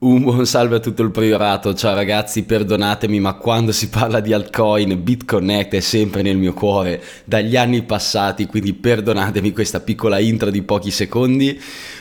Un buon salve a tutto il priorato, ciao ragazzi, perdonatemi ma quando si parla di altcoin BitConnect è sempre nel mio cuore dagli anni passati, quindi perdonatemi questa piccola intro di pochi secondi.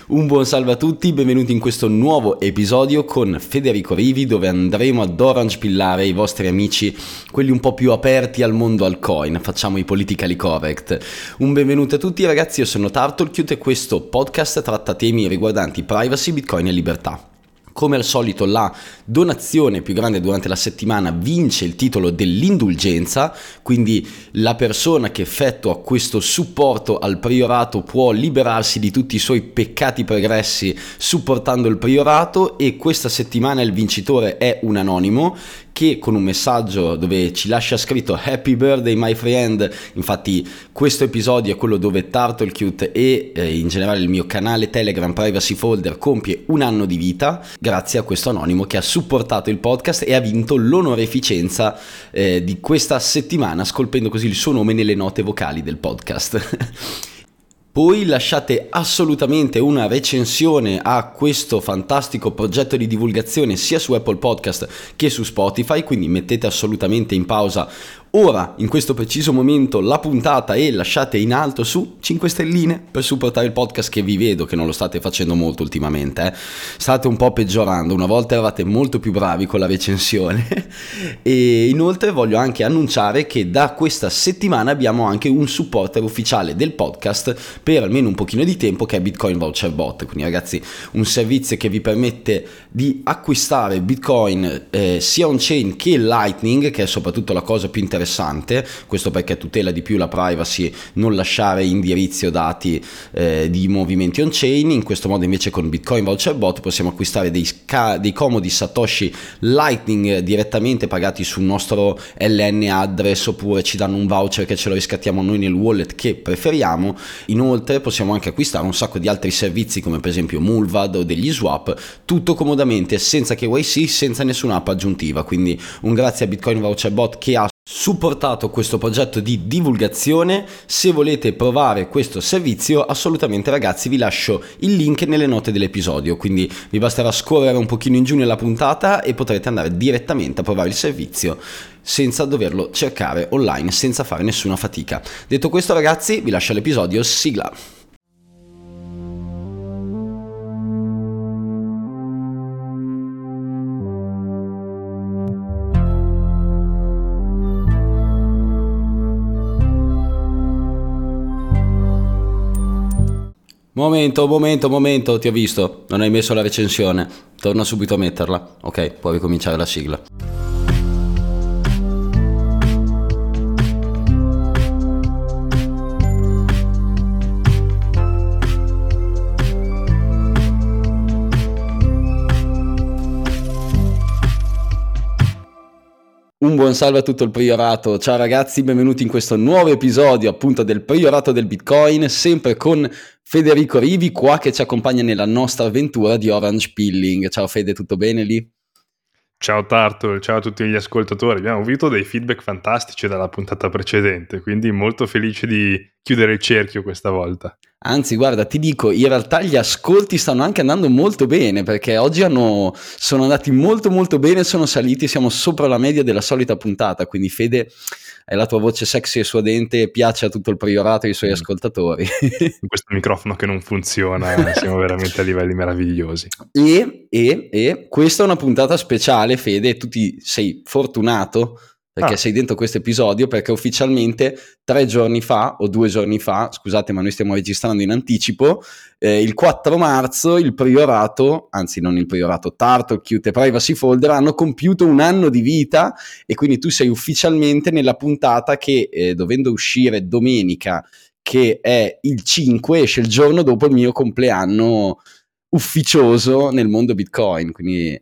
Un buon salve a tutti, benvenuti in questo nuovo episodio con Federico Rivi dove andremo ad orange pillare i vostri amici, quelli un po' più aperti al mondo altcoin, facciamo i politically correct. Un benvenuto a tutti ragazzi, io sono Turtlecute e questo podcast tratta temi riguardanti privacy, bitcoin e libertà. Come al solito la donazione più grande durante la settimana vince il titolo dell'indulgenza, quindi la persona che effettua questo supporto al priorato può liberarsi di tutti i suoi peccati pregressi supportando il priorato e questa settimana il vincitore è un anonimo che con un messaggio dove ci lascia scritto Happy Birthday my friend, infatti questo episodio è quello dove Turtlecute e eh, in generale il mio canale Telegram Privacy Folder compie un anno di vita grazie a questo anonimo che ha supportato il podcast e ha vinto l'onoreficenza eh, di questa settimana scolpendo così il suo nome nelle note vocali del podcast. Poi lasciate assolutamente una recensione a questo fantastico progetto di divulgazione sia su Apple Podcast che su Spotify, quindi mettete assolutamente in pausa ora, in questo preciso momento, la puntata e lasciate in alto su 5 stelline per supportare il podcast che vi vedo che non lo state facendo molto ultimamente. Eh. State un po' peggiorando, una volta eravate molto più bravi con la recensione. e inoltre voglio anche annunciare che da questa settimana abbiamo anche un supporter ufficiale del podcast per almeno un pochino di tempo che è Bitcoin Voucher Bot. Quindi ragazzi, un servizio che vi permette di acquistare Bitcoin eh, sia on-chain che Lightning, che è soprattutto la cosa più interessante interessante, questo perché tutela di più la privacy, non lasciare indirizzi o dati eh, di movimenti on-chain, in questo modo invece con Bitcoin Voucher Bot possiamo acquistare dei, sca- dei comodi Satoshi Lightning direttamente pagati sul nostro LN address oppure ci danno un voucher che ce lo riscattiamo noi nel wallet che preferiamo, inoltre possiamo anche acquistare un sacco di altri servizi come per esempio Mulvad o degli swap, tutto comodamente senza KYC, senza nessuna app aggiuntiva, quindi un grazie a Bitcoin Voucher Bot che ha supportato questo progetto di divulgazione. Se volete provare questo servizio, assolutamente ragazzi vi lascio il link nelle note dell'episodio, quindi vi basterà scorrere un pochino in giù nella puntata e potrete andare direttamente a provare il servizio senza doverlo cercare online, senza fare nessuna fatica. Detto questo ragazzi, vi lascio l'episodio, sigla. Momento, momento, momento, ti ho visto, non hai messo la recensione. Torna subito a metterla. Ok, puoi ricominciare la sigla. Un buon salve a tutto il priorato, ciao ragazzi, benvenuti in questo nuovo episodio appunto del priorato del Bitcoin, sempre con Federico Rivi qua che ci accompagna nella nostra avventura di Orange Pilling. Ciao Fede, tutto bene lì? Ciao Tartle, ciao a tutti gli ascoltatori. Abbiamo avuto dei feedback fantastici dalla puntata precedente, quindi molto felice di chiudere il cerchio questa volta. Anzi, guarda, ti dico, in realtà gli ascolti stanno anche andando molto bene, perché oggi hanno, sono andati molto molto bene, sono saliti, siamo sopra la media della solita puntata, quindi Fede è la tua voce sexy e suadente piace a tutto il priorato e ai suoi mm. ascoltatori. Questo microfono che non funziona, siamo veramente a livelli meravigliosi. E, e, e questa è una puntata speciale, Fede, tu ti sei fortunato perché ah. sei dentro questo episodio perché ufficialmente tre giorni fa o due giorni fa, scusate ma noi stiamo registrando in anticipo, eh, il 4 marzo il priorato, anzi non il priorato, Tarto, Qt Privacy Folder hanno compiuto un anno di vita e quindi tu sei ufficialmente nella puntata che eh, dovendo uscire domenica che è il 5 esce il giorno dopo il mio compleanno ufficioso nel mondo Bitcoin, quindi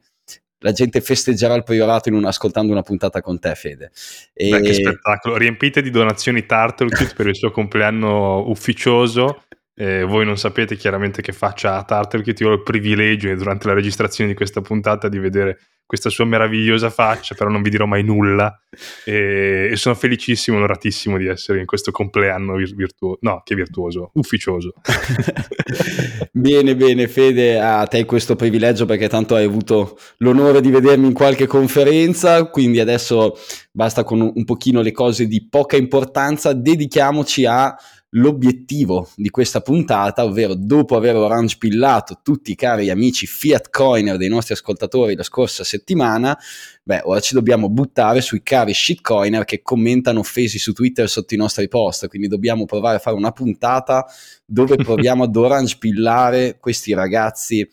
la gente festeggerà il priorato una, ascoltando una puntata con te, Fede. E... Beh, che spettacolo! Riempite di donazioni Turtlecute per il suo compleanno ufficioso. Eh, voi non sapete chiaramente che faccia a Turtlecute. Io ho il privilegio durante la registrazione di questa puntata di vedere questa sua meravigliosa faccia, però non vi dirò mai nulla. E, e sono felicissimo, onoratissimo di essere in questo compleanno vir- virtuoso, no, che virtuoso, ufficioso. bene, bene, Fede, a te questo privilegio perché tanto hai avuto l'onore di vedermi in qualche conferenza, quindi adesso basta con un pochino le cose di poca importanza, dedichiamoci a l'obiettivo di questa puntata, ovvero dopo aver orange pillato tutti i cari amici Fiat Coiner dei nostri ascoltatori la scorsa settimana, beh, ora ci dobbiamo buttare sui cari shitcoiner che commentano offesi su Twitter sotto i nostri post, quindi dobbiamo provare a fare una puntata dove proviamo ad orange pillare questi ragazzi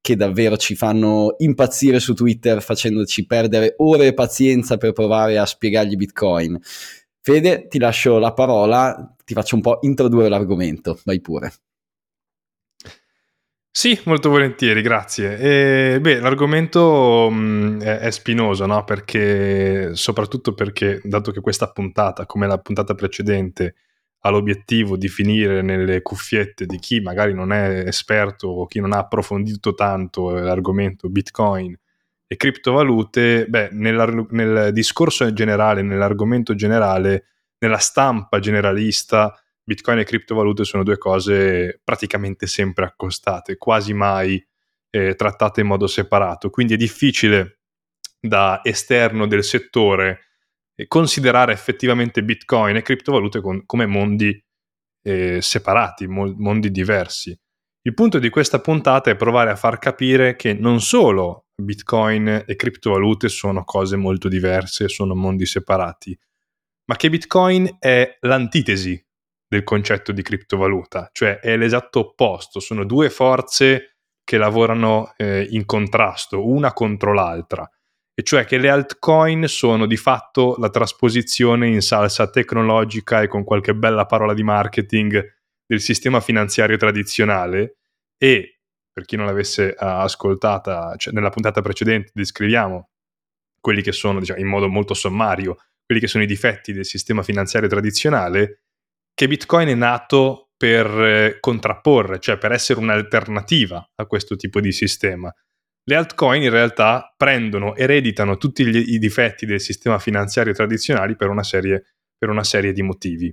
che davvero ci fanno impazzire su Twitter facendoci perdere ore e pazienza per provare a spiegargli Bitcoin. Fede, ti lascio la parola, ti faccio un po' introdurre l'argomento, vai pure. Sì, molto volentieri, grazie. E, beh, l'argomento mh, mm, è, è, spinoso, no? Perché, soprattutto perché, dato che questa puntata, come la puntata precedente, ha l'obiettivo di finire nelle cuffiette di chi magari non è esperto o chi non ha approfondito tanto l'argomento Bitcoin e criptovalute, beh, nel discorso generale, nell'argomento generale, nella stampa generalista, Bitcoin e criptovalute sono due cose praticamente sempre accostate, quasi mai eh, trattate in modo separato. Quindi è difficile da esterno del settore eh, considerare effettivamente Bitcoin e criptovalute con, come mondi eh, separati, mo- mondi diversi. Il punto di questa puntata è provare a far capire che non solo Bitcoin e criptovalute sono cose molto diverse, sono mondi separati, ma che Bitcoin è l'antitesi del concetto di criptovaluta, cioè è l'esatto opposto, sono due forze che lavorano eh, in contrasto, una contro l'altra, e cioè che le altcoin sono di fatto la trasposizione in salsa tecnologica e con qualche bella parola di marketing del sistema finanziario tradizionale e per chi non l'avesse uh, ascoltata, cioè nella puntata precedente descriviamo quelli che sono, diciamo, in modo molto sommario, quelli che sono i difetti del sistema finanziario tradizionale, che Bitcoin è nato per eh, contrapporre, cioè per essere un'alternativa a questo tipo di sistema. Le altcoin in realtà prendono, ereditano tutti gli, i difetti del sistema finanziario tradizionale per una, serie, per una serie di motivi.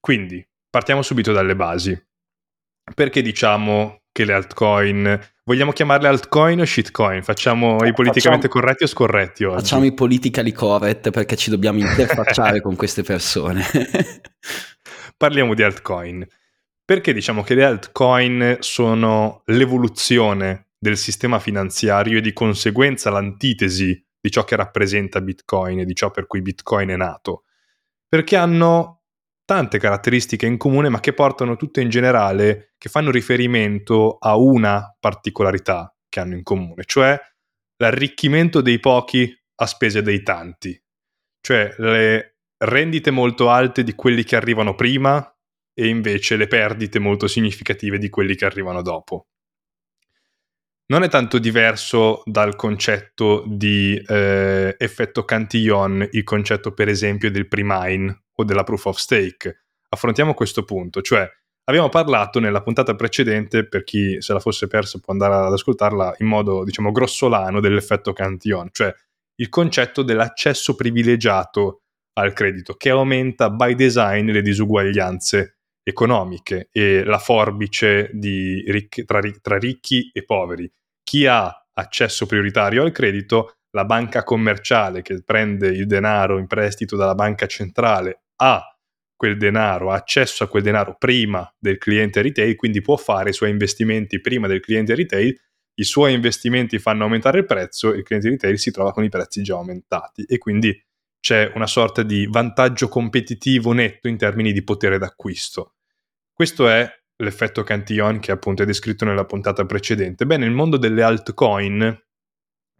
Quindi, partiamo subito dalle basi. Perché diciamo che le altcoin. Vogliamo chiamarle altcoin o shitcoin? Facciamo i politicamente facciamo, corretti o scorretti oggi? Facciamo i politically correct perché ci dobbiamo interfacciare con queste persone. Parliamo di altcoin. Perché diciamo che le altcoin sono l'evoluzione del sistema finanziario e di conseguenza l'antitesi di ciò che rappresenta Bitcoin e di ciò per cui Bitcoin è nato? Perché hanno tante caratteristiche in comune, ma che portano tutte in generale, che fanno riferimento a una particolarità che hanno in comune, cioè l'arricchimento dei pochi a spese dei tanti, cioè le rendite molto alte di quelli che arrivano prima e invece le perdite molto significative di quelli che arrivano dopo. Non è tanto diverso dal concetto di eh, effetto Cantillon, il concetto per esempio del pre-mine o della proof of stake. Affrontiamo questo punto, cioè abbiamo parlato nella puntata precedente, per chi se la fosse persa può andare ad ascoltarla in modo diciamo grossolano dell'effetto Cantillon, cioè il concetto dell'accesso privilegiato al credito che aumenta by design le disuguaglianze economiche e la forbice ricchi, tra, tra ricchi e poveri. Chi ha accesso prioritario al credito la banca commerciale che prende il denaro in prestito dalla banca centrale ha quel denaro, ha accesso a quel denaro prima del cliente retail, quindi può fare i suoi investimenti prima del cliente retail, i suoi investimenti fanno aumentare il prezzo, il cliente retail si trova con i prezzi già aumentati e quindi c'è una sorta di vantaggio competitivo netto in termini di potere d'acquisto. Questo è l'effetto Cantillon che appunto è descritto nella puntata precedente. Beh, nel mondo delle altcoin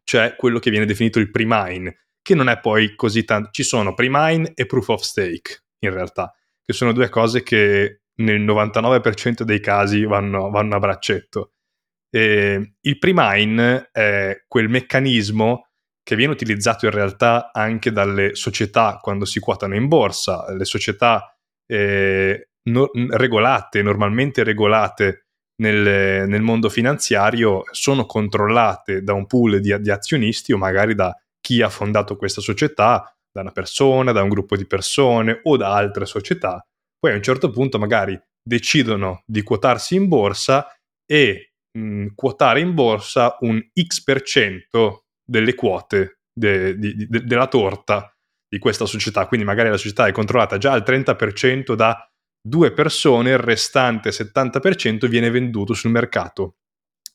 c'è quello che viene definito il pre-mine, che non è poi così tanto. Ci sono pre-mine e proof of stake, in realtà, che sono due cose che nel 99% dei casi vanno, vanno a braccetto. E il pre-mine è quel meccanismo che viene utilizzato in realtà anche dalle società quando si quotano in borsa, le società eh, no, regolate, normalmente regolate nel, nel, mondo finanziario sono controllate da un pool di, di, azionisti o magari da chi ha fondato questa società, da una persona, da un gruppo di persone o da altre società. Poi a un certo punto magari decidono di quotarsi in borsa e mh, quotare in borsa un X% delle quote de, de, de, della torta di questa società. Quindi magari la società è controllata già al 30% da due persone, il restante 70% viene venduto sul mercato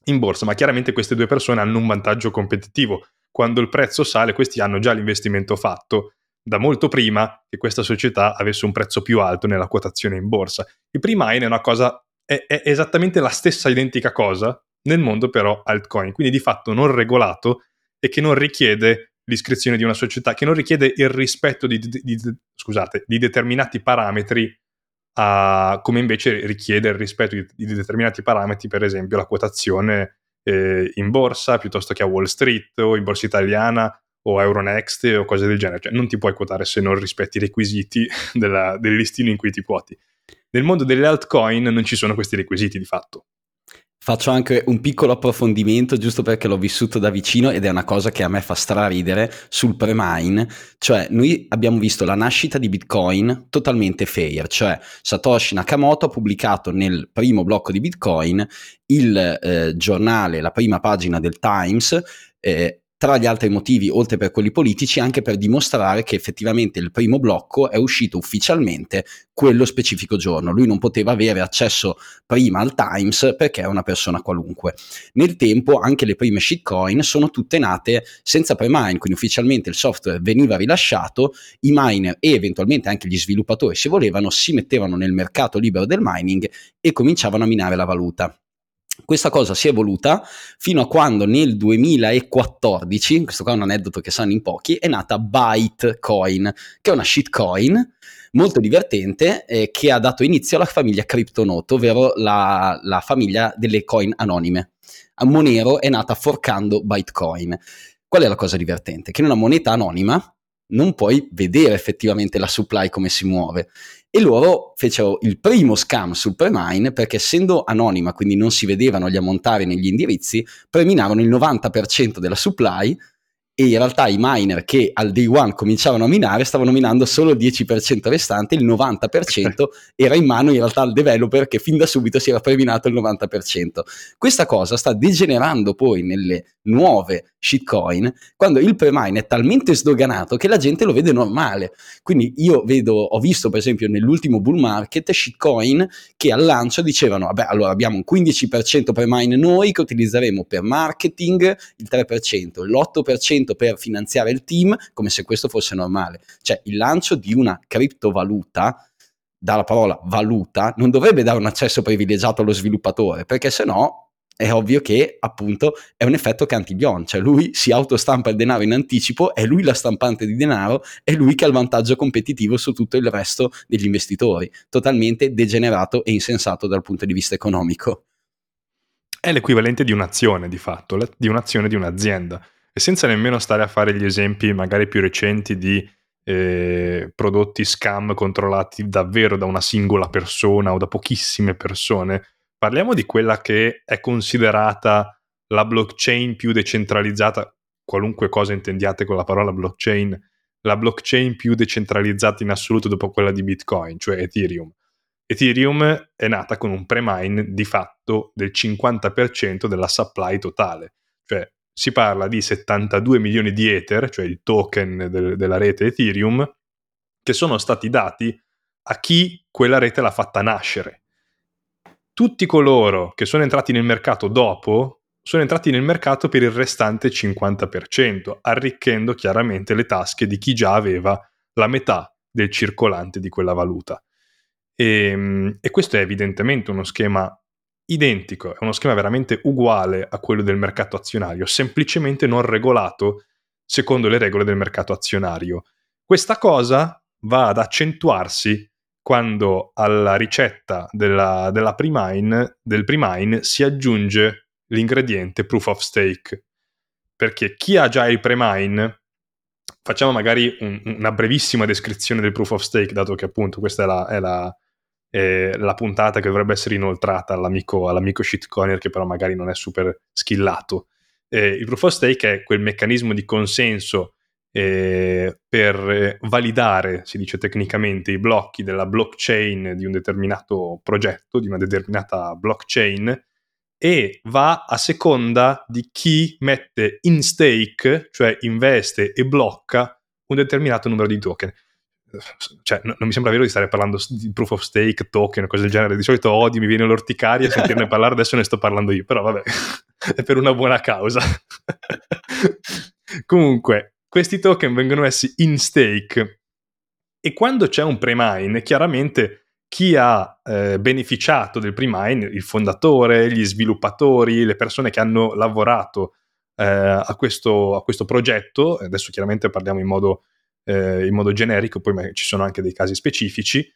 in borsa, ma chiaramente queste due persone hanno un vantaggio competitivo. Quando il prezzo sale, questi hanno già l'investimento fatto da molto prima che questa società avesse un prezzo più alto nella quotazione in borsa. Il pre-mine è una cosa, è, è esattamente la stessa identica cosa nel mondo però altcoin, quindi di fatto non regolato e che non richiede l'iscrizione di una società, che non richiede il rispetto di, di, di, scusate, di determinati parametri a, come invece richiede il rispetto di, di, determinati parametri, per esempio la quotazione eh, in borsa piuttosto che a Wall Street o in borsa italiana o Euronext o cose del genere. Cioè, non ti puoi quotare se non rispetti i requisiti della, del listino in cui ti quoti. Nel mondo delle altcoin non ci sono questi requisiti di fatto. Faccio anche un piccolo approfondimento giusto perché l'ho vissuto da vicino ed è una cosa che a me fa straridere sul pre-mine, cioè noi abbiamo visto la nascita di Bitcoin totalmente fair, cioè Satoshi Nakamoto ha pubblicato nel primo blocco di Bitcoin il eh, giornale, la prima pagina del Times eh, tra gli altri motivi, oltre per quelli politici, anche per dimostrare che effettivamente il primo blocco è uscito ufficialmente quello specifico giorno. Lui non poteva avere accesso prima al Times perché è una persona qualunque. Nel tempo anche le prime shitcoin sono tutte nate senza pre-mine, quindi ufficialmente il software veniva rilasciato, i miner e eventualmente anche gli sviluppatori se volevano si mettevano nel mercato libero del mining e cominciavano a minare la valuta. Questa cosa si è evoluta fino a quando nel 2014, questo qua è un aneddoto che sanno in pochi, è nata Bytecoin, che è una shitcoin molto divertente eh, che ha dato inizio alla famiglia CryptoNote, ovvero la, la famiglia delle coin anonime. A Monero è nata forcando Bytecoin. Qual è la cosa divertente? Che in una moneta anonima non puoi vedere effettivamente la supply come si muove e loro fecero il primo scam sul pre-mine perché essendo anonima, quindi non si vedevano gli ammontari negli indirizzi, preminavano il 90% della supply e in realtà i miner che al day one cominciavano a minare stavano minando solo il 10% restante, il 90% era in mano in realtà al developer che fin da subito si era preminato il 90%. Questa cosa sta degenerando poi nelle nuove shitcoin quando il pre-mine è talmente sdoganato che la gente lo vede normale. Quindi io vedo, ho visto per esempio nell'ultimo bull market shitcoin che al lancio dicevano, vabbè allora abbiamo un 15% pre-mine noi che utilizzeremo per marketing, il 3%, l'8% per finanziare il team, come se questo fosse normale. Cioè il lancio di una criptovaluta dalla parola valuta non dovrebbe dare un accesso privilegiato allo sviluppatore, perché se no è ovvio che appunto è un effetto Cantillon, cioè lui si autostampa il denaro in anticipo, è lui la stampante di denaro, è lui che ha il vantaggio competitivo su tutto il resto degli investitori, totalmente degenerato e insensato dal punto di vista economico. È l'equivalente di un'azione di fatto, di un'azione di un'azienda e senza nemmeno stare a fare gli esempi magari più recenti di eh, prodotti scam controllati davvero da una singola persona o da pochissime persone, parliamo di quella che è considerata la blockchain più decentralizzata, qualunque cosa intendiate con la parola blockchain, la blockchain più decentralizzata in assoluto dopo quella di Bitcoin, cioè Ethereum. Ethereum è nata con un pre-mine di fatto del 50% della supply totale, cioè si parla di 72 milioni di Ether, cioè il token del, della rete Ethereum, che sono stati dati a chi quella rete l'ha fatta nascere. Tutti coloro che sono entrati nel mercato dopo sono entrati nel mercato per il restante 50%, arricchendo chiaramente le tasche di chi già aveva la metà del circolante di quella valuta. E, ehm, e questo è evidentemente uno schema identico, è uno schema veramente uguale a quello del mercato azionario, semplicemente non regolato secondo le regole del mercato azionario. Questa cosa va ad accentuarsi quando alla ricetta della, della pre-mine, del pre-mine si aggiunge l'ingrediente proof of stake. Perché chi ha già il pre-mine, facciamo magari un, una brevissima descrizione del proof of stake, dato che appunto questa è la, è la eh, la puntata che dovrebbe essere inoltrata all'amico, all'amico shitcoiner che però magari non è super skillato. Eh, il proof of stake è quel meccanismo di consenso eh, per validare, si dice tecnicamente, i blocchi della blockchain di un determinato progetto, di una determinata blockchain, e va a seconda di chi mette in stake, cioè investe e blocca un determinato numero di token. Cioè, no, non mi sembra vero di stare parlando di proof of stake, token, cose del genere. Di solito odio, mi viene l'orticaria sentirne parlare, adesso ne sto parlando io, però vabbè, è per una buona causa. Comunque, questi token vengono messi in stake. E quando c'è un pre-mine, chiaramente chi ha eh, beneficiato del pre-mine, il fondatore, gli sviluppatori, le persone che hanno lavorato eh, a, questo, a, questo, progetto, adesso chiaramente parliamo in modo, eh, in modo generico, poi ci sono anche dei casi specifici,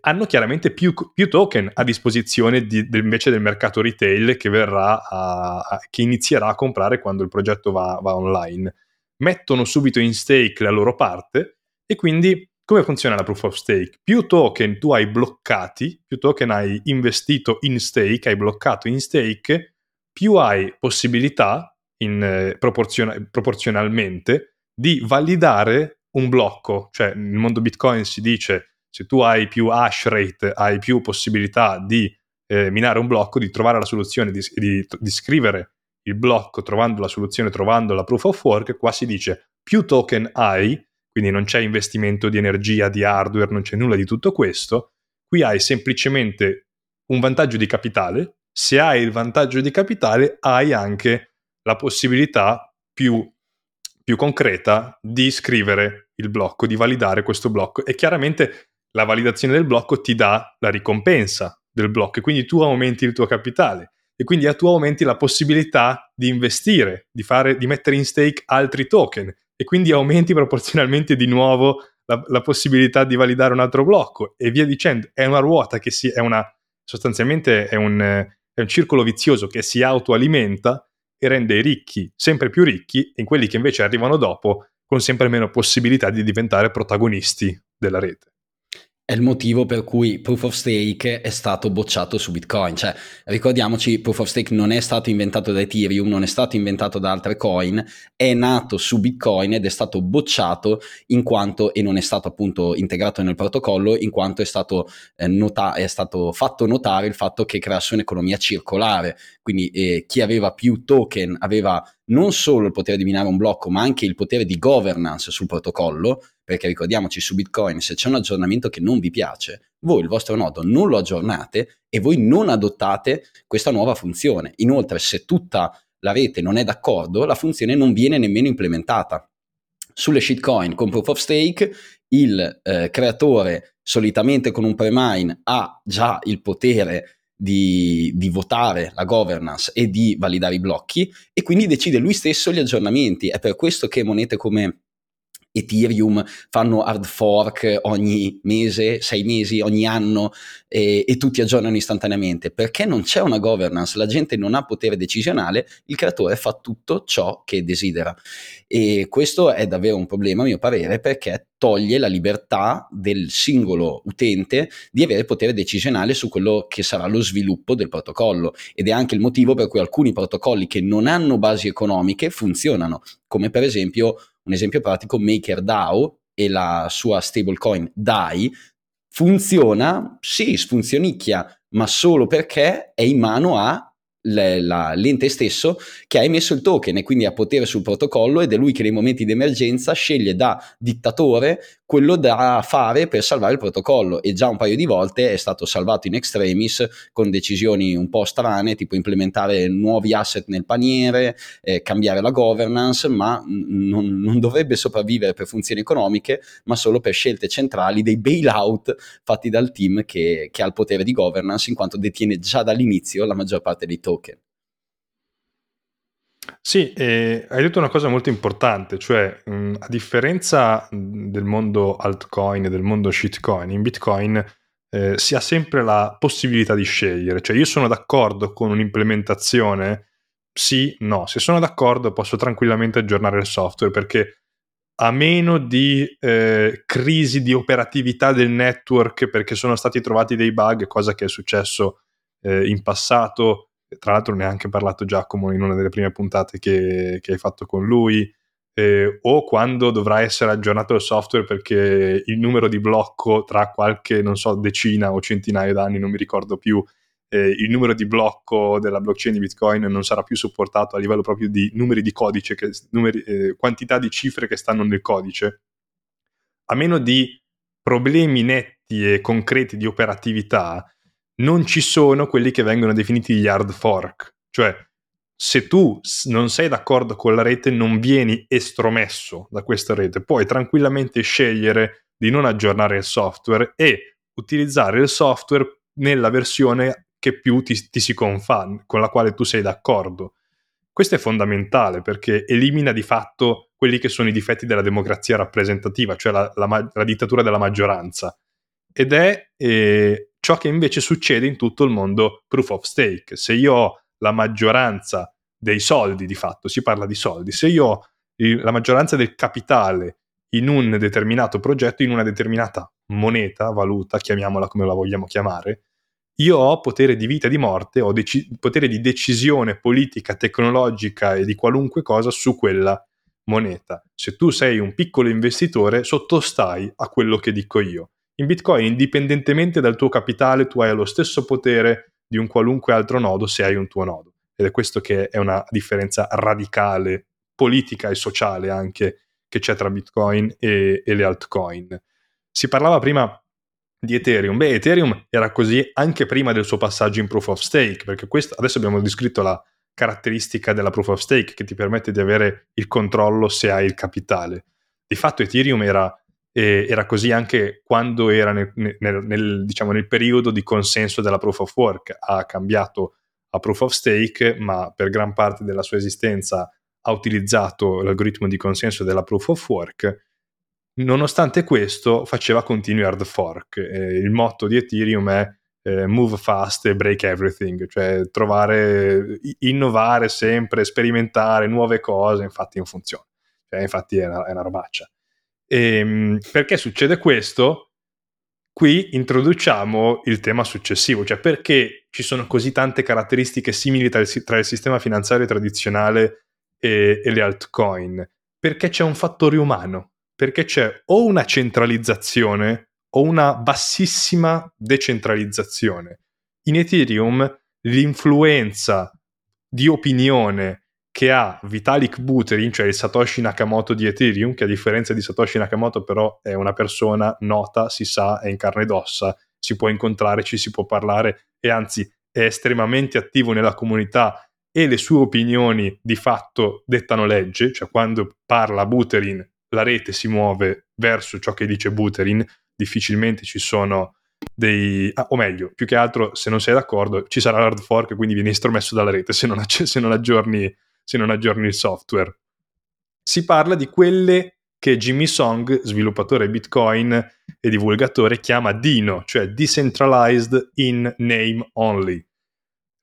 hanno chiaramente più, più, token a disposizione di, de, invece del mercato retail che, verrà a, a, che inizierà a comprare quando il progetto va, va online mettono subito in stake la loro parte e quindi come funziona la proof of stake? Più token tu hai bloccati, più token hai investito in stake, hai bloccato in stake, più hai possibilità in, eh, proporzional- proporzionalmente di validare un blocco. Cioè nel mondo Bitcoin si dice se tu hai più hash rate, hai più possibilità di eh, minare un blocco, di trovare la soluzione, di, di, di scrivere il blocco trovando la soluzione, trovando la proof of work, qua si dice più token hai, quindi non c'è investimento di energia, di hardware, non c'è nulla di tutto questo, qui hai semplicemente un vantaggio di capitale, se hai il vantaggio di capitale hai anche la possibilità più, più concreta di scrivere il blocco, di validare questo blocco. E chiaramente la validazione del blocco ti dà la ricompensa del blocco e quindi tu aumenti il tuo capitale e quindi tu aumenti la possibilità di investire, di, fare, di mettere in stake altri token e quindi aumenti proporzionalmente di nuovo la, la, possibilità di validare un altro blocco e via dicendo. È una ruota che si, è una, sostanzialmente è un, è un circolo vizioso che si autoalimenta e rende i ricchi sempre più ricchi e quelli che invece arrivano dopo con sempre meno possibilità di diventare protagonisti della rete è il motivo per cui Proof of Stake è stato bocciato su Bitcoin. Cioè, ricordiamoci, Proof of Stake non è stato inventato da Ethereum, non è stato inventato da altre coin, è nato su Bitcoin ed è stato bocciato in quanto, e non è stato appunto integrato nel protocollo, in quanto è stato, eh, nota- è stato fatto notare il fatto che creasse un'economia circolare. Quindi eh, chi aveva più token aveva non solo il potere di minare un blocco, ma anche il potere di governance sul protocollo, perché ricordiamoci su Bitcoin, se c'è un aggiornamento che non vi piace, voi il vostro nodo non lo aggiornate e voi non adottate questa nuova funzione. Inoltre, se tutta la rete non è d'accordo, la funzione non viene nemmeno implementata. Sulle shitcoin con proof of stake, il eh, creatore solitamente con un pre-mine ha già il potere di, di, votare la governance e di validare i blocchi e quindi decide lui stesso gli aggiornamenti. È per questo che monete come Ethereum fanno hard fork ogni mese, sei mesi, ogni anno e, e, tutti aggiornano istantaneamente. Perché non c'è una governance, la gente non ha potere decisionale, il creatore fa tutto ciò che desidera. E questo è davvero un problema, a mio parere, perché toglie la libertà del singolo utente di avere potere decisionale su quello che sarà lo sviluppo del protocollo. Ed è anche il motivo per cui alcuni protocolli che non hanno basi economiche funzionano, come per esempio un esempio pratico, MakerDAO e la sua stablecoin DAI funziona, sì, funzionicchia, ma solo perché è in mano a l'ente stesso che ha emesso il token e quindi ha potere sul protocollo ed è lui che nei momenti di emergenza sceglie da dittatore quello da fare per salvare il protocollo e già un paio di volte è stato salvato in extremis con decisioni un po' strane tipo implementare nuovi asset nel paniere, eh, cambiare la governance ma non, non dovrebbe sopravvivere per funzioni economiche ma solo per scelte centrali dei bailout fatti dal team che, che ha il potere di governance in quanto detiene già dall'inizio la maggior parte dei token. Sì, eh, hai detto una cosa molto importante, cioè mh, a differenza del mondo altcoin e del mondo shitcoin, in Bitcoin eh, si ha sempre la possibilità di scegliere, cioè io sono d'accordo con un'implementazione, sì, no, se sono d'accordo posso tranquillamente aggiornare il software perché a meno di eh, crisi di operatività del network perché sono stati trovati dei bug, cosa che è successo eh, in passato, tra l'altro ne ha anche parlato Giacomo in una delle prime puntate che, che hai fatto con lui, eh, o quando dovrà essere aggiornato il software perché il numero di blocco tra qualche, non so, decina o centinaia d'anni, non mi ricordo più, eh, il numero di blocco della blockchain di Bitcoin non sarà più supportato a livello proprio di numeri di codice, che, numeri, eh, quantità di cifre che stanno nel codice, a meno di problemi netti e concreti di operatività, non ci sono quelli che vengono definiti gli hard fork, cioè se tu non sei d'accordo con la rete non vieni estromesso da questa rete, puoi tranquillamente scegliere di non aggiornare il software e utilizzare il software nella versione che più ti, ti si confà, con la quale tu sei d'accordo. Questo è fondamentale perché elimina di fatto quelli che sono i difetti della democrazia rappresentativa, cioè la, la, la dittatura della maggioranza. Ed è eh, ciò che invece succede in tutto il mondo proof of stake. Se io ho la maggioranza dei soldi, di fatto, si parla di soldi, se io ho la maggioranza del capitale in un determinato progetto, in una determinata moneta, valuta, chiamiamola come la vogliamo chiamare, io ho potere di vita e di morte, ho deci- potere di decisione politica, tecnologica e di qualunque cosa su quella moneta. Se tu sei un piccolo investitore, sottostai a quello che dico io. In Bitcoin, indipendentemente dal tuo capitale, tu hai lo stesso potere di un qualunque altro nodo se hai un tuo nodo. Ed è questo che è una differenza radicale, politica e sociale anche, che c'è tra Bitcoin e, e le altcoin. Si parlava prima di Ethereum. Beh, Ethereum era così anche prima del suo passaggio in proof of stake, perché questo, adesso abbiamo descritto la caratteristica della proof of stake che ti permette di avere il controllo se hai il capitale. Di fatto Ethereum era e era così anche quando era nel, nel, nel, diciamo, nel, periodo di consenso della proof of work. Ha cambiato a proof of stake, ma per gran parte della sua esistenza ha utilizzato l'algoritmo di consenso della proof of work. Nonostante questo, faceva continui hard fork. Eh, il motto di Ethereum è eh, move fast e break everything, cioè trovare, innovare sempre, sperimentare nuove cose, infatti non funziona. Cioè, infatti è una, è una robaccia. E, ehm, perché succede questo? Qui introduciamo il tema successivo, cioè perché ci sono così tante caratteristiche simili tra il, tra il sistema finanziario tradizionale e, e le altcoin? Perché c'è un fattore umano, perché c'è o una centralizzazione o una bassissima decentralizzazione. In Ethereum l'influenza di opinione che ha Vitalik Buterin, cioè il Satoshi Nakamoto di Ethereum, che a differenza di Satoshi Nakamoto però è una persona nota, si sa, è in carne ed ossa, si può incontrare, ci si può parlare e anzi è estremamente attivo nella comunità e le sue opinioni di fatto dettano legge, cioè quando parla Buterin la rete si muove verso ciò che dice Buterin, difficilmente ci sono dei... Ah, o meglio, più che altro se non sei d'accordo ci sarà l'hard fork quindi viene estromesso dalla rete se non, se non aggiorni se non aggiorni il software. Si parla di quelle che Jimmy Song, sviluppatore Bitcoin e divulgatore, chiama DINO, cioè Decentralized in Name Only.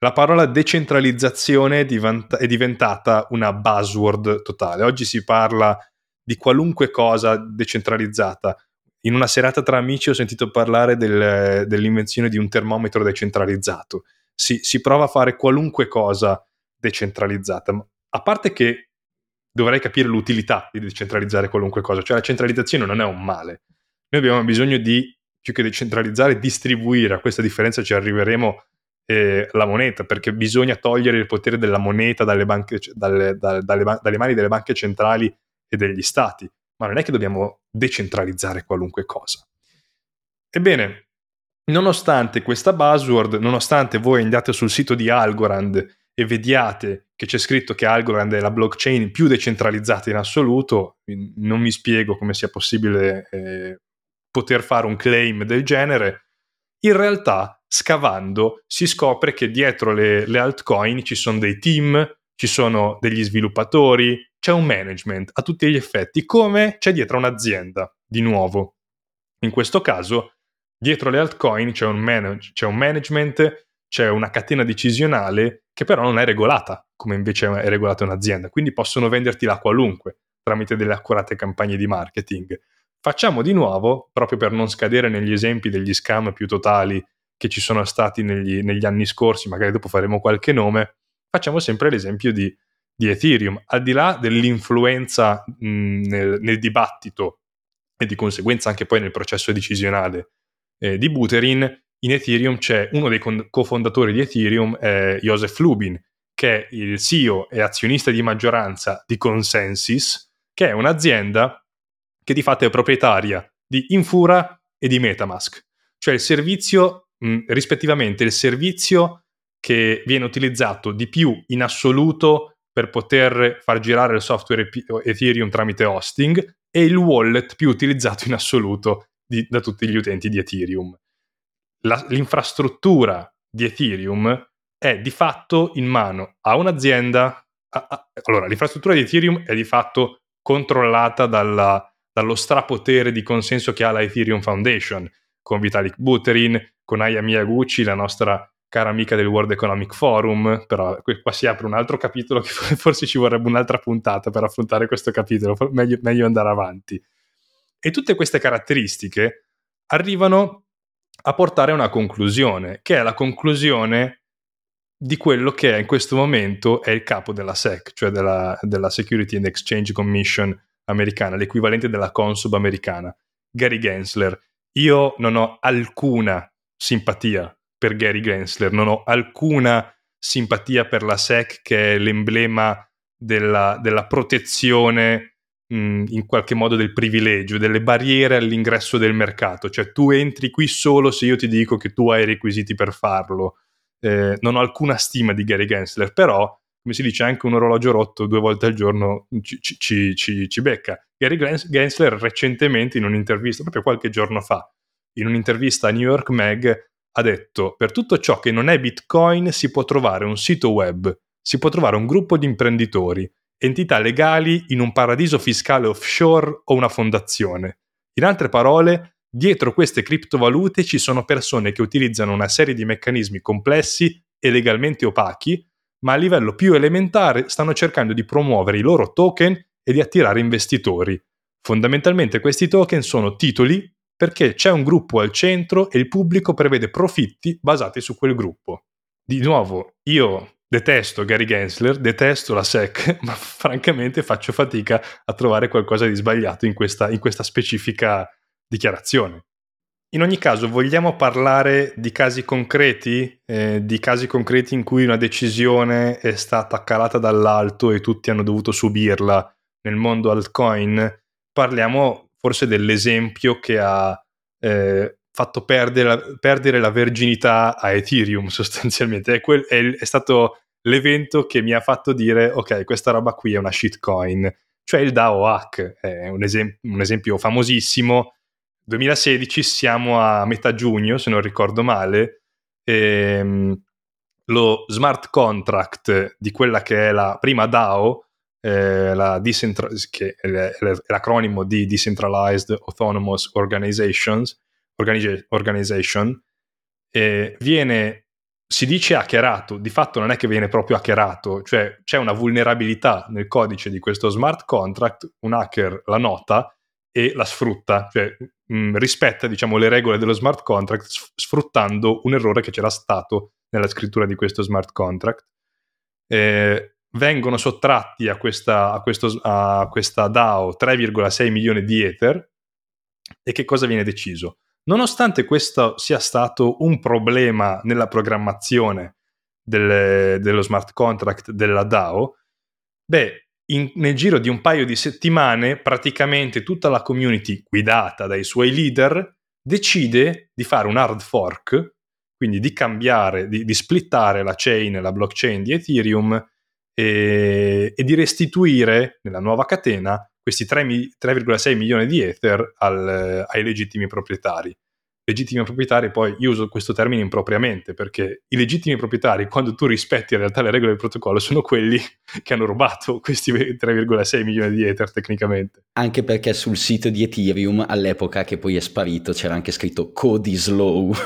La parola decentralizzazione è diventata una buzzword totale. Oggi si parla di qualunque cosa decentralizzata. In una serata tra amici ho sentito parlare del, dell'invenzione di un termometro decentralizzato. Si, si, prova a fare qualunque cosa decentralizzata. A parte che dovrei capire l'utilità di decentralizzare qualunque cosa, cioè la centralizzazione non è un male. Noi abbiamo bisogno di, più che decentralizzare, distribuire, a questa differenza ci arriveremo eh, la moneta, perché bisogna togliere il potere della moneta dalle, banche, dalle, dalle, dalle, mani delle banche centrali e degli stati, ma non è che dobbiamo decentralizzare qualunque cosa. Ebbene, nonostante questa buzzword, nonostante voi andate sul sito di Algorand e vediate che c'è scritto che Algorand è la blockchain più decentralizzata in assoluto, non mi spiego come sia possibile eh, poter fare un claim del genere. In realtà, scavando, si scopre che dietro le, le altcoin ci sono dei team, ci sono degli sviluppatori, c'è un management a tutti gli effetti, come c'è dietro un'azienda, di nuovo. In questo caso, dietro le altcoin c'è un, manage, c'è un management c'è una catena decisionale che però non è regolata come invece è regolata un'azienda, quindi possono vendertila qualunque. tramite delle accurate campagne di marketing. Facciamo di nuovo, proprio per non scadere negli esempi degli scam più totali che ci sono stati negli, negli anni scorsi, magari dopo faremo qualche nome, facciamo sempre l'esempio di, di Ethereum. Al di là dell'influenza mh, nel, nel, dibattito e di conseguenza anche poi nel processo decisionale eh, di Buterin, in Ethereum c'è uno dei cofondatori di Ethereum, è Joseph Lubin, che è il CEO e azionista di maggioranza di Consensus, che è un'azienda che di fatto è proprietaria di Infura e di Metamask, cioè il servizio mh, rispettivamente il servizio che viene utilizzato di più in assoluto per poter far girare il software Ethereum tramite hosting e il wallet più utilizzato in assoluto di, da tutti gli utenti di Ethereum. La, l'infrastruttura di Ethereum è di fatto in mano a un'azienda. A, a, allora, l'infrastruttura di Ethereum è di fatto controllata dalla, dallo strapotere di consenso che ha la Ethereum Foundation, con Vitalik Buterin, con Aya Miyaguchi, la nostra cara amica del World Economic Forum, però qua si apre un altro capitolo che forse ci vorrebbe un'altra puntata per affrontare questo capitolo, meglio, meglio andare avanti. E tutte queste caratteristiche arrivano a portare a una conclusione, che è la conclusione di quello che in questo momento è il capo della SEC, cioè della, della Security and Exchange Commission americana, l'equivalente della Consub americana, Gary Gensler, io non ho alcuna simpatia per Gary Gensler, non ho alcuna simpatia per la SEC che è l'emblema della, della protezione mh, in qualche modo del privilegio, delle barriere all'ingresso del mercato, cioè tu entri qui solo se io ti dico che tu hai i requisiti per farlo. Eh, non ho alcuna stima di Gary Gensler, però come si dice, anche un orologio rotto due volte al giorno ci, ci, ci, ci becca. Gary Gensler recentemente in un'intervista, proprio qualche giorno fa, in un'intervista a New York Mag, ha detto per tutto ciò che non è Bitcoin si può trovare un sito web, si può trovare un gruppo di imprenditori, entità legali in un paradiso fiscale offshore o una fondazione. In altre parole, dietro queste criptovalute ci sono persone che utilizzano una serie di meccanismi complessi e legalmente opachi ma a livello più elementare stanno cercando di promuovere i loro token e di attirare investitori. Fondamentalmente questi token sono titoli perché c'è un gruppo al centro e il pubblico prevede profitti basati su quel gruppo. Di nuovo, io detesto Gary Gensler, detesto la SEC, ma francamente faccio fatica a trovare qualcosa di sbagliato in questa, in questa specifica dichiarazione. In ogni caso, vogliamo parlare di casi concreti, eh, di casi concreti in cui una decisione è stata calata dall'alto e tutti hanno dovuto subirla nel mondo altcoin? Parliamo forse dell'esempio che ha eh, fatto perdere la, perdere la, verginità a Ethereum sostanzialmente. È, quel, è, è stato l'evento che mi ha fatto dire ok, questa roba qui è una shitcoin, cioè il DAO hack, è un, esem- un esempio famosissimo 2016 siamo a metà giugno, se non ricordo male, ehm, lo smart contract di quella che è la prima DAO, eh, la decentra- che è, l'acronimo di Decentralized Autonomous Organizations, Organi- Organization, eh, viene, si dice hackerato, di fatto non è che viene proprio hackerato, cioè c'è una vulnerabilità nel codice di questo smart contract, un hacker la nota e la sfrutta, cioè mh, mm, rispetta diciamo, le regole dello smart contract sfruttando un errore che c'era stato nella scrittura di questo smart contract. Eh, vengono sottratti a questa, a, questo, a questa DAO 3,6 milioni di Ether e che cosa viene deciso? Nonostante questo sia stato un problema nella programmazione del, dello smart contract della DAO, beh, in, nel giro di un paio di settimane praticamente tutta la community guidata dai suoi leader decide di fare un hard fork, quindi di cambiare, di, di splittare la chain, la blockchain di Ethereum e, e di restituire nella nuova catena questi 3, 3,6 milioni di Ether al, ai legittimi proprietari legittimi proprietari, poi io uso questo termine impropriamente perché i legittimi proprietari, quando tu rispetti in realtà le regole del protocollo, sono quelli che hanno rubato questi 3,6 milioni di Ether tecnicamente. Anche perché sul sito di Ethereum all'epoca, che poi è sparito, c'era anche scritto code is slow.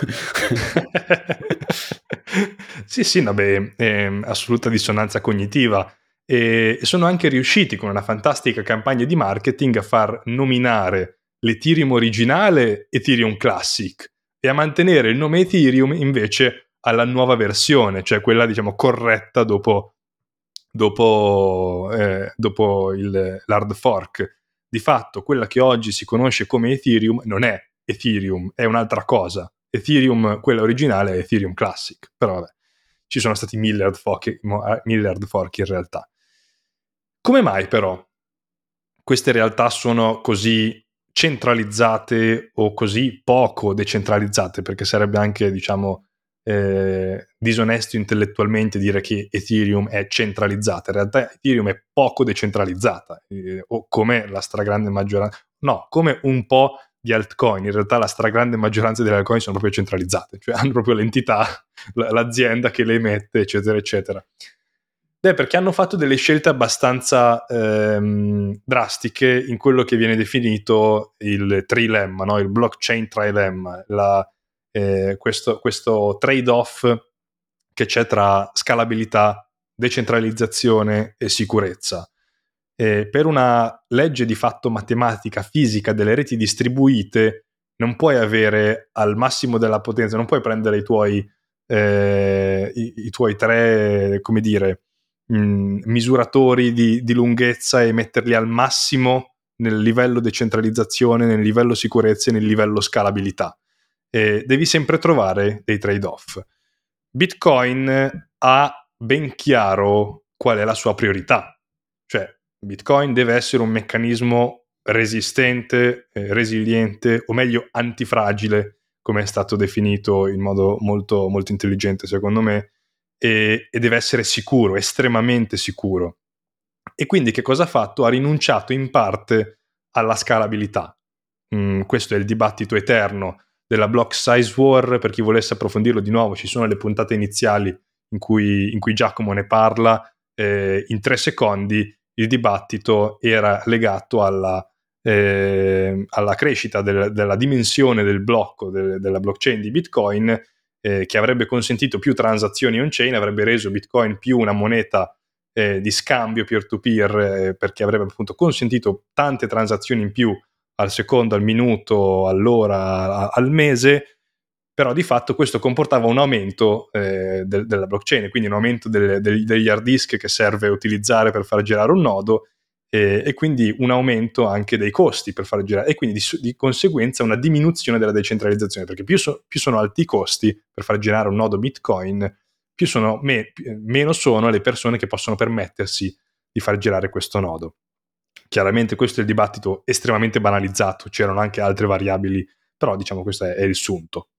sì, sì, vabbè, è assoluta dissonanza cognitiva. E sono anche riusciti con una fantastica campagna di marketing a far nominare l'Ethereum originale Ethereum Classic e a mantenere il nome Ethereum invece alla nuova versione, cioè quella diciamo corretta dopo, dopo, eh, dopo il, l'hard fork. Di fatto quella che oggi si conosce come Ethereum non è Ethereum, è un'altra cosa. Ethereum, quella originale, è Ethereum Classic, però vabbè, ci sono stati mille hard fork, eh, mille hard fork in realtà. Come mai però queste realtà sono così centralizzate o così poco decentralizzate? Perché sarebbe anche, diciamo, eh, disonesto intellettualmente dire che Ethereum è centralizzata. In realtà Ethereum è poco decentralizzata, eh, o come la stragrande maggioranza, no, come un po' di altcoin. In realtà la stragrande maggioranza delle altcoin sono proprio centralizzate, cioè hanno proprio l'entità, l'azienda che le emette, eccetera, eccetera. Beh, perché hanno fatto delle scelte abbastanza ehm, drastiche in quello che viene definito il trilemma, no? il blockchain trilemma, la, eh, questo, questo trade-off che c'è tra scalabilità, decentralizzazione e sicurezza. Eh, per una legge di fatto matematica, fisica delle reti distribuite, non puoi avere al massimo della potenza, non puoi prendere i tuoi, eh, i, i tuoi tre, come dire, mh, mm, misuratori di, di, lunghezza e metterli al massimo nel livello decentralizzazione, nel livello sicurezza e nel livello scalabilità. E devi sempre trovare dei trade-off. Bitcoin ha ben chiaro qual è la sua priorità, cioè Bitcoin deve essere un meccanismo resistente, eh, resiliente o meglio antifragile, come è stato definito in modo molto, molto intelligente secondo me, e, e deve essere sicuro, estremamente sicuro. E quindi che cosa ha fatto? Ha rinunciato in parte alla scalabilità. Mm, questo è il dibattito eterno della block size war, per chi volesse approfondirlo di nuovo ci sono le puntate iniziali in cui, in cui Giacomo ne parla eh, in tre secondi, il dibattito era legato alla, eh, alla crescita del, della dimensione del blocco de, della blockchain di Bitcoin eh, che avrebbe consentito più transazioni on-chain, avrebbe reso Bitcoin più una moneta eh, di scambio peer-to-peer eh, perché avrebbe appunto consentito tante transazioni in più al secondo, al minuto, all'ora, al mese, però di fatto questo comportava un aumento eh, del, della blockchain, quindi un aumento del, del, degli hard disk che serve utilizzare per far girare un nodo e, e, quindi un aumento anche dei costi per far girare e quindi di, di conseguenza una diminuzione della decentralizzazione perché più, so, più, sono alti i costi per far girare un nodo Bitcoin più sono, me, meno sono le persone che possono permettersi di far girare questo nodo. Chiaramente questo è il dibattito estremamente banalizzato, c'erano anche altre variabili, però diciamo questo è, è il sunto.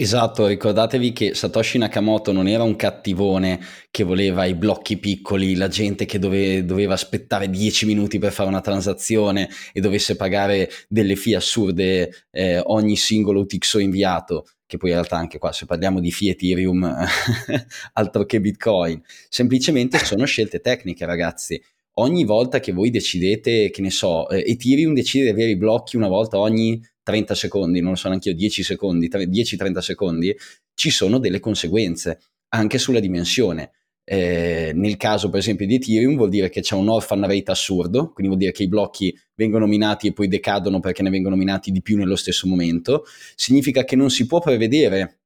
Esatto, ricordatevi che Satoshi Nakamoto non era un cattivone che voleva i blocchi piccoli, la gente che dove, doveva aspettare 10 minuti per fare una transazione e dovesse pagare delle fee assurde eh, ogni singolo UTXO inviato, che poi in realtà anche qua se parliamo di fee Ethereum altro che Bitcoin, semplicemente sono scelte tecniche ragazzi. Ogni volta che voi decidete, che ne so, eh, Ethereum decide di avere i blocchi una volta ogni 30 secondi, non lo so neanche io, 10 secondi, 10-30 secondi, ci sono delle conseguenze anche sulla dimensione. Eh, nel caso per esempio di Ethereum vuol dire che c'è un orphan rate assurdo, quindi vuol dire che i blocchi vengono minati e poi decadono perché ne vengono minati di più nello stesso momento. Significa che non si può prevedere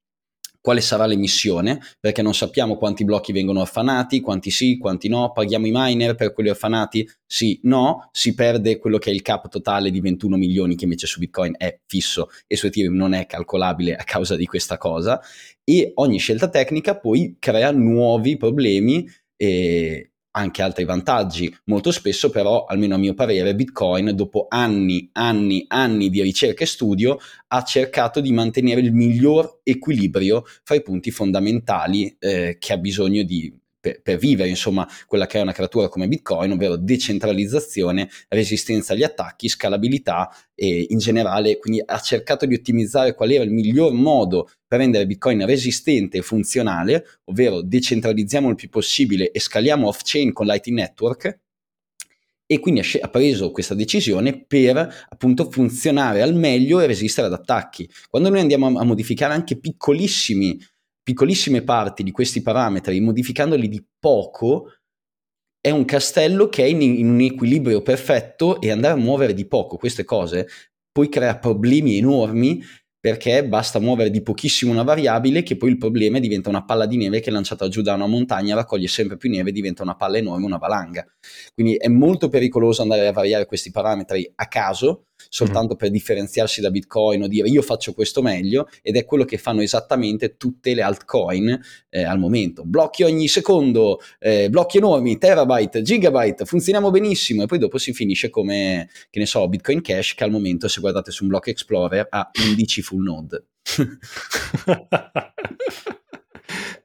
quale sarà l'emissione, perché non sappiamo quanti blocchi vengono orfanati, quanti sì, quanti no, paghiamo i miner per quelli orfanati, sì, no, si perde quello che è il cap totale di 21 milioni che invece su Bitcoin è fisso e su Ethereum non è calcolabile a causa di questa cosa e ogni scelta tecnica poi crea nuovi problemi e anche altri vantaggi. Molto spesso però, almeno a mio parere, Bitcoin dopo anni, anni, anni di ricerca e studio ha cercato di mantenere il miglior equilibrio fra i punti fondamentali eh, che ha bisogno di per, per, vivere, insomma, quella che è una creatura come Bitcoin, ovvero decentralizzazione, resistenza agli attacchi, scalabilità e in generale, quindi ha cercato di ottimizzare qual era il miglior modo per rendere Bitcoin resistente e funzionale, ovvero decentralizziamo il più possibile e scaliamo off-chain con Lightning Network, e quindi ha, preso questa decisione per appunto funzionare al meglio e resistere ad attacchi. Quando noi andiamo a, modificare anche piccolissimi piccolissime parti di questi parametri, modificandoli di poco, è un castello che è in, in un equilibrio perfetto e andare a muovere di poco queste cose poi crea problemi enormi perché basta muovere di pochissimo una variabile che poi il problema diventa una palla di neve che è lanciata giù da una montagna, raccoglie sempre più neve diventa una palla enorme, una valanga. Quindi è molto pericoloso andare a variare questi parametri a caso soltanto mm. per differenziarsi da Bitcoin o dire io faccio questo meglio ed è quello che fanno esattamente tutte le altcoin eh, al momento. Blocchi ogni secondo, eh, blocchi enormi, terabyte, gigabyte, funzioniamo benissimo e poi dopo si finisce come, che ne so, Bitcoin Cash che al momento se guardate su un Block Explorer ha 11 full node.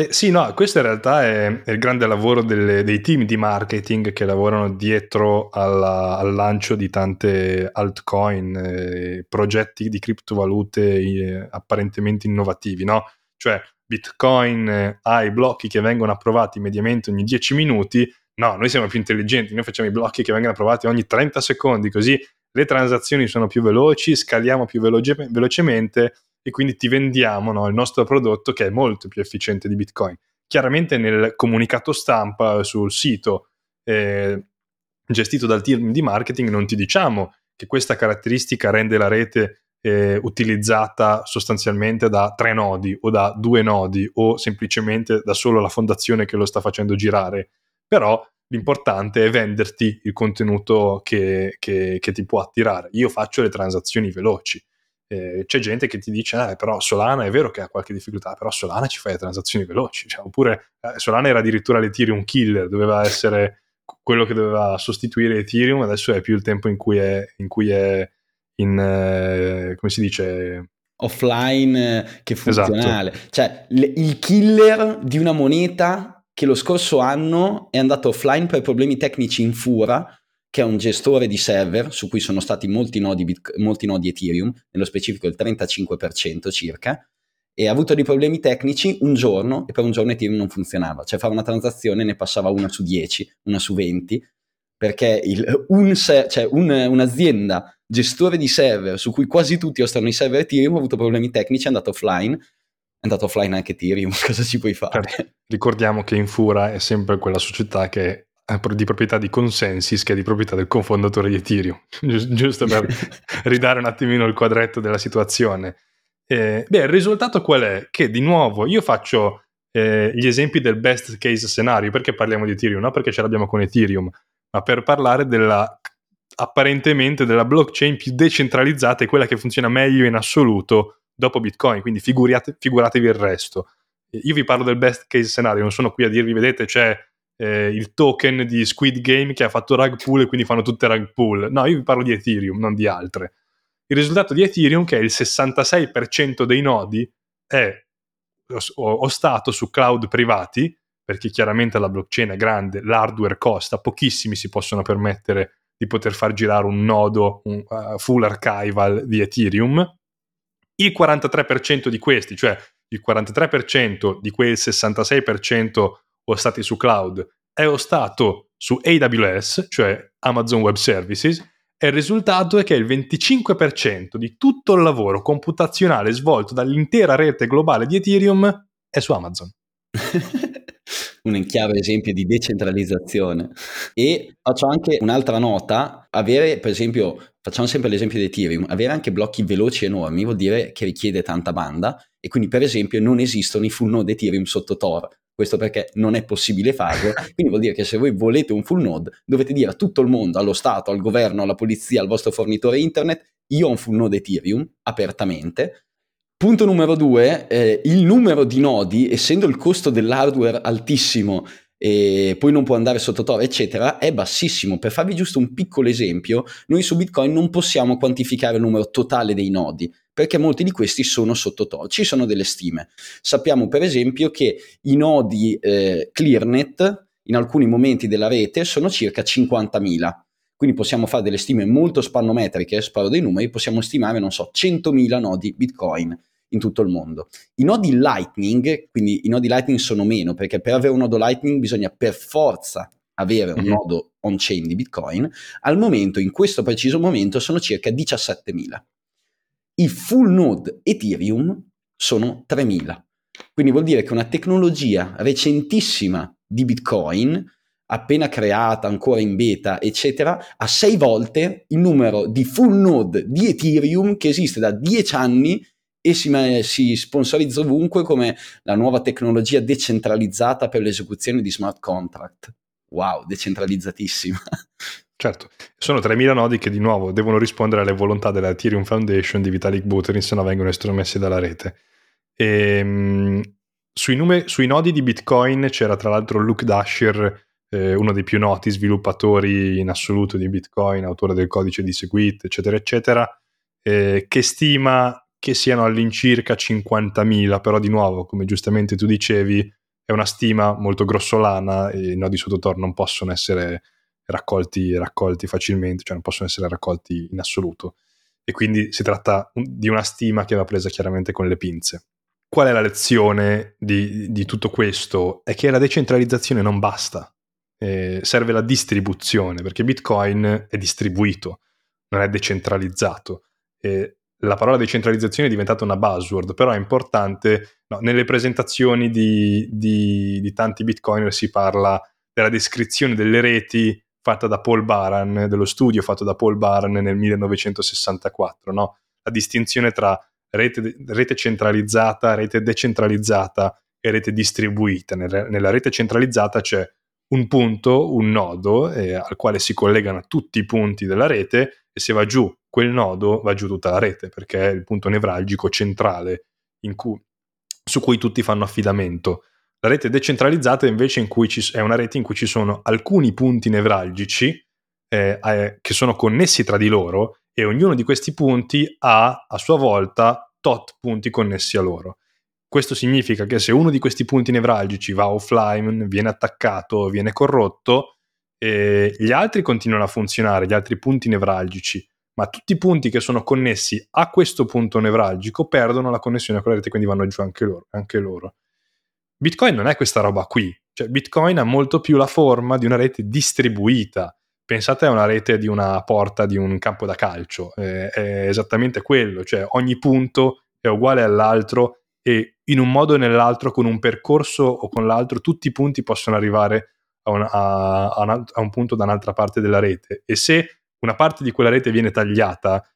Eh, sì, no, questo in realtà è, è il grande lavoro delle, dei team di marketing che lavorano dietro alla, al lancio di tante altcoin, eh, progetti di criptovalute eh, apparentemente innovativi, no? Cioè Bitcoin eh, ha i blocchi che vengono approvati mediamente ogni 10 minuti, no, noi siamo più intelligenti, noi facciamo i blocchi che vengono approvati ogni 30 secondi, così le transazioni sono più veloci, scaliamo più veloce, velocemente e quindi ti vendiamo no, il nostro prodotto che è molto più efficiente di Bitcoin. Chiaramente nel comunicato stampa sul sito eh, gestito dal team di marketing non ti diciamo che questa caratteristica rende la rete eh, utilizzata sostanzialmente da tre nodi o da due nodi o semplicemente da solo la fondazione che lo sta facendo girare. Però l'importante è venderti il contenuto che, che, che ti può attirare. Io faccio le transazioni veloci eh, c'è gente che ti dice, eh, però Solana è vero che ha qualche difficoltà, però Solana ci fa le transazioni veloci, cioè, oppure eh, Solana era addirittura l'Ethereum killer, doveva essere quello che doveva sostituire Ethereum, adesso è più il tempo in cui è in, cui è in eh, come si dice offline eh, che funzionale. Esatto. Cioè, l- il killer di una moneta che lo scorso anno è andato offline per problemi tecnici in Fura che è un gestore di server su cui sono stati molti nodi, Bit- molti nodi Ethereum, nello specifico il 35% circa, e ha avuto dei problemi tecnici un giorno e per un giorno Ethereum non funzionava, cioè fare una transazione ne passava una su 10, una su 20, perché il, un ser- cioè un, un'azienda gestore di server su cui quasi tutti ostano i server Ethereum ha avuto problemi tecnici, è andato offline, è andato offline anche Ethereum, cosa ci puoi fare? Certo. Ricordiamo che Infura è sempre quella società che di proprietà di Consensus che è di proprietà del cofondatore di Ethereum, giusto per ridare un attimino il quadretto della situazione. Eh, beh, il risultato qual è? Che di nuovo io faccio eh, gli esempi del best case scenario, perché parliamo di Ethereum? Non perché ce l'abbiamo con Ethereum, ma per parlare della apparentemente della blockchain più decentralizzata e quella che funziona meglio in assoluto dopo Bitcoin, quindi figurate, figuratevi il resto. Io vi parlo del best case scenario, non sono qui a dirvi, vedete, c'è eh, il token di Squid Game che ha fatto rug pull e quindi fanno tutte rug pull. No, io vi parlo di Ethereum, non di altre. Il risultato di Ethereum è che il 66% dei nodi è o, stato su cloud privati, perché chiaramente la blockchain è grande, l'hardware costa, pochissimi si possono permettere di poter far girare un nodo un, uh, full archival di Ethereum. Il 43% di questi, cioè il 43% di quel 66% ostati su cloud è ostato su AWS, cioè Amazon Web Services, e il risultato è che il 25% di tutto il lavoro computazionale svolto dall'intera rete globale di Ethereum è su Amazon. un chiaro esempio di decentralizzazione. E faccio anche un'altra nota, avere per esempio, facciamo sempre l'esempio di Ethereum, avere anche blocchi veloci enormi vuol dire che richiede tanta banda e quindi per esempio non esistono i full node Ethereum sotto Tor, questo perché non è possibile farlo, quindi vuol dire che se voi volete un full node dovete dire a tutto il mondo, allo Stato, al governo, alla polizia, al vostro fornitore internet, io ho un full node Ethereum apertamente. Punto numero due, eh, il numero di nodi, essendo il costo dell'hardware altissimo e poi non può andare sotto Tor, eccetera, è bassissimo. Per farvi giusto un piccolo esempio, noi su Bitcoin non possiamo quantificare il numero totale dei nodi, perché molti di questi sono sotto. Ci sono delle stime. Sappiamo per esempio che i nodi eh, ClearNet in alcuni momenti della rete sono circa 50.000. Quindi possiamo fare delle stime molto spannometriche, sparo dei numeri, possiamo stimare, non so, 100.000 nodi Bitcoin in tutto il mondo. I nodi Lightning, quindi i nodi Lightning sono meno, perché per avere un nodo Lightning bisogna per forza avere un mm-hmm. nodo on-chain di Bitcoin, al momento, in questo preciso momento, sono circa 17.000. I full node Ethereum sono 3.000. Quindi vuol dire che una tecnologia recentissima di Bitcoin appena creata, ancora in beta, eccetera, a sei volte il numero di full node di Ethereum che esiste da dieci anni e si, si, sponsorizza ovunque come la nuova tecnologia decentralizzata per l'esecuzione di smart contract. Wow, decentralizzatissima. Certo, sono 3.000 nodi che di nuovo devono rispondere alle volontà della Ethereum Foundation di Vitalik Buterin se no vengono estromessi dalla rete. E, ehm, sui, nume- sui, nodi di Bitcoin c'era tra l'altro Luke Dasher, eh, uno dei più noti sviluppatori in assoluto di Bitcoin, autore del codice di Segwit, eccetera, eccetera, eh, che stima che siano all'incirca 50.000, però di nuovo, come giustamente tu dicevi, è una stima molto grossolana e i nodi sotto Tor non possono essere raccolti, raccolti facilmente, cioè non possono essere raccolti in assoluto. E quindi si tratta di una stima che va presa chiaramente con le pinze. Qual è la lezione di, di tutto questo? È che la decentralizzazione non basta, eh, serve la distribuzione, perché Bitcoin è distribuito, non è decentralizzato. Eh, la parola decentralizzazione è diventata una buzzword, però è importante, no, nelle presentazioni di, di, di, tanti bitcoiner si parla della descrizione delle reti fatta da Paul Baran, dello studio fatto da Paul Baran nel 1964, no? la distinzione tra rete, rete, centralizzata, rete decentralizzata e rete distribuita. Nella rete centralizzata c'è un punto, un nodo eh, al quale si collegano tutti i punti della rete e se va giù quel nodo va giù tutta la rete perché è il punto nevralgico centrale cui, su cui tutti fanno affidamento. La rete decentralizzata invece ci, è una rete in cui ci sono alcuni punti nevralgici eh, eh, che sono connessi tra di loro e ognuno di questi punti ha a sua volta tot punti connessi a loro. Questo significa che se uno di questi punti nevralgici va offline, viene attaccato, viene corrotto, eh, gli altri continuano a funzionare, gli altri punti nevralgici, ma tutti i punti che sono connessi a questo punto nevralgico perdono la connessione con la rete, quindi vanno giù anche loro. Anche loro. Bitcoin non è questa roba qui, cioè Bitcoin ha molto più la forma di una rete distribuita. Pensate a una rete di una porta di un campo da calcio, eh, è esattamente quello, cioè ogni punto è uguale all'altro e in un modo o nell'altro, con un percorso o con l'altro, tutti i punti possono arrivare a un, a, a un punto da un'altra parte della rete. E se una parte di quella rete viene tagliata,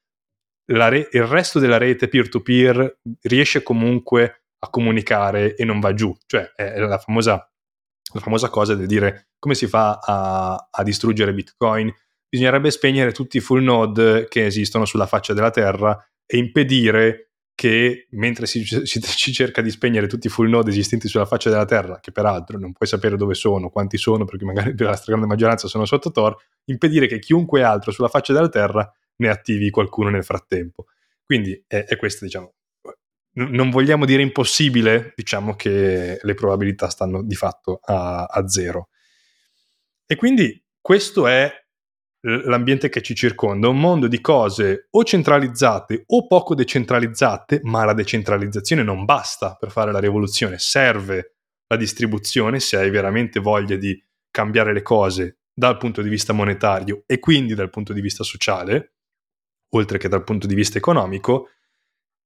re- il resto della rete peer-to-peer riesce comunque a comunicare e non va giù. Cioè, è la famosa, la famosa cosa di dire come si fa a, a distruggere Bitcoin. Bisognerebbe spegnere tutti i full node che esistono sulla faccia della Terra e impedire che mentre si, si, si, cerca di spegnere tutti i full node esistenti sulla faccia della Terra, che peraltro non puoi sapere dove sono, quanti sono, perché magari la stragrande maggioranza sono sotto Tor, impedire che chiunque altro sulla faccia della Terra ne attivi qualcuno nel frattempo. Quindi è, è questo, diciamo. Non vogliamo dire impossibile, diciamo che le probabilità stanno di fatto a, a zero. E quindi questo è l'ambiente che ci circonda, un mondo di cose o centralizzate o poco decentralizzate, ma la decentralizzazione non basta per fare la rivoluzione, serve la distribuzione se hai veramente voglia di cambiare le cose dal punto di vista monetario e quindi dal punto di vista sociale, oltre che dal punto di vista economico,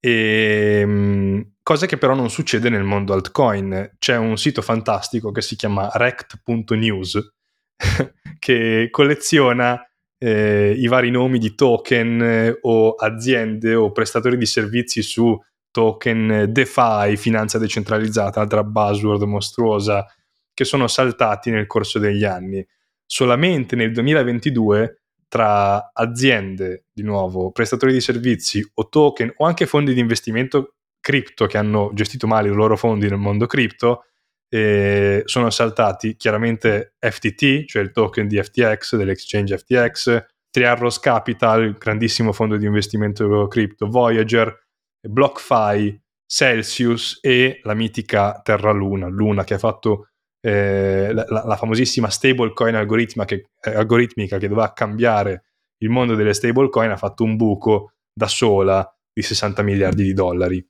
e, ehm, cosa che però non succede nel mondo altcoin. C'è un sito fantastico che si chiama rect.news che colleziona eh, i vari nomi di token eh, o aziende o prestatori di servizi su token DeFi, finanza decentralizzata, altra buzzword mostruosa, che sono saltati nel corso degli anni. Solamente nel 2022 tra aziende, di nuovo, prestatori di servizi o token o anche fondi di investimento cripto che hanno gestito male i loro fondi nel mondo cripto, e sono saltati chiaramente FTT, cioè il token di FTX, dell'exchange FTX, Triarros Capital, grandissimo fondo di investimento cripto, Voyager, BlockFi, Celsius e la mitica Terra Luna, Luna che ha fatto eh, la, la, famosissima stablecoin che, eh, algoritmica che doveva cambiare il mondo delle stablecoin, ha fatto un buco da sola di 60 miliardi di dollari.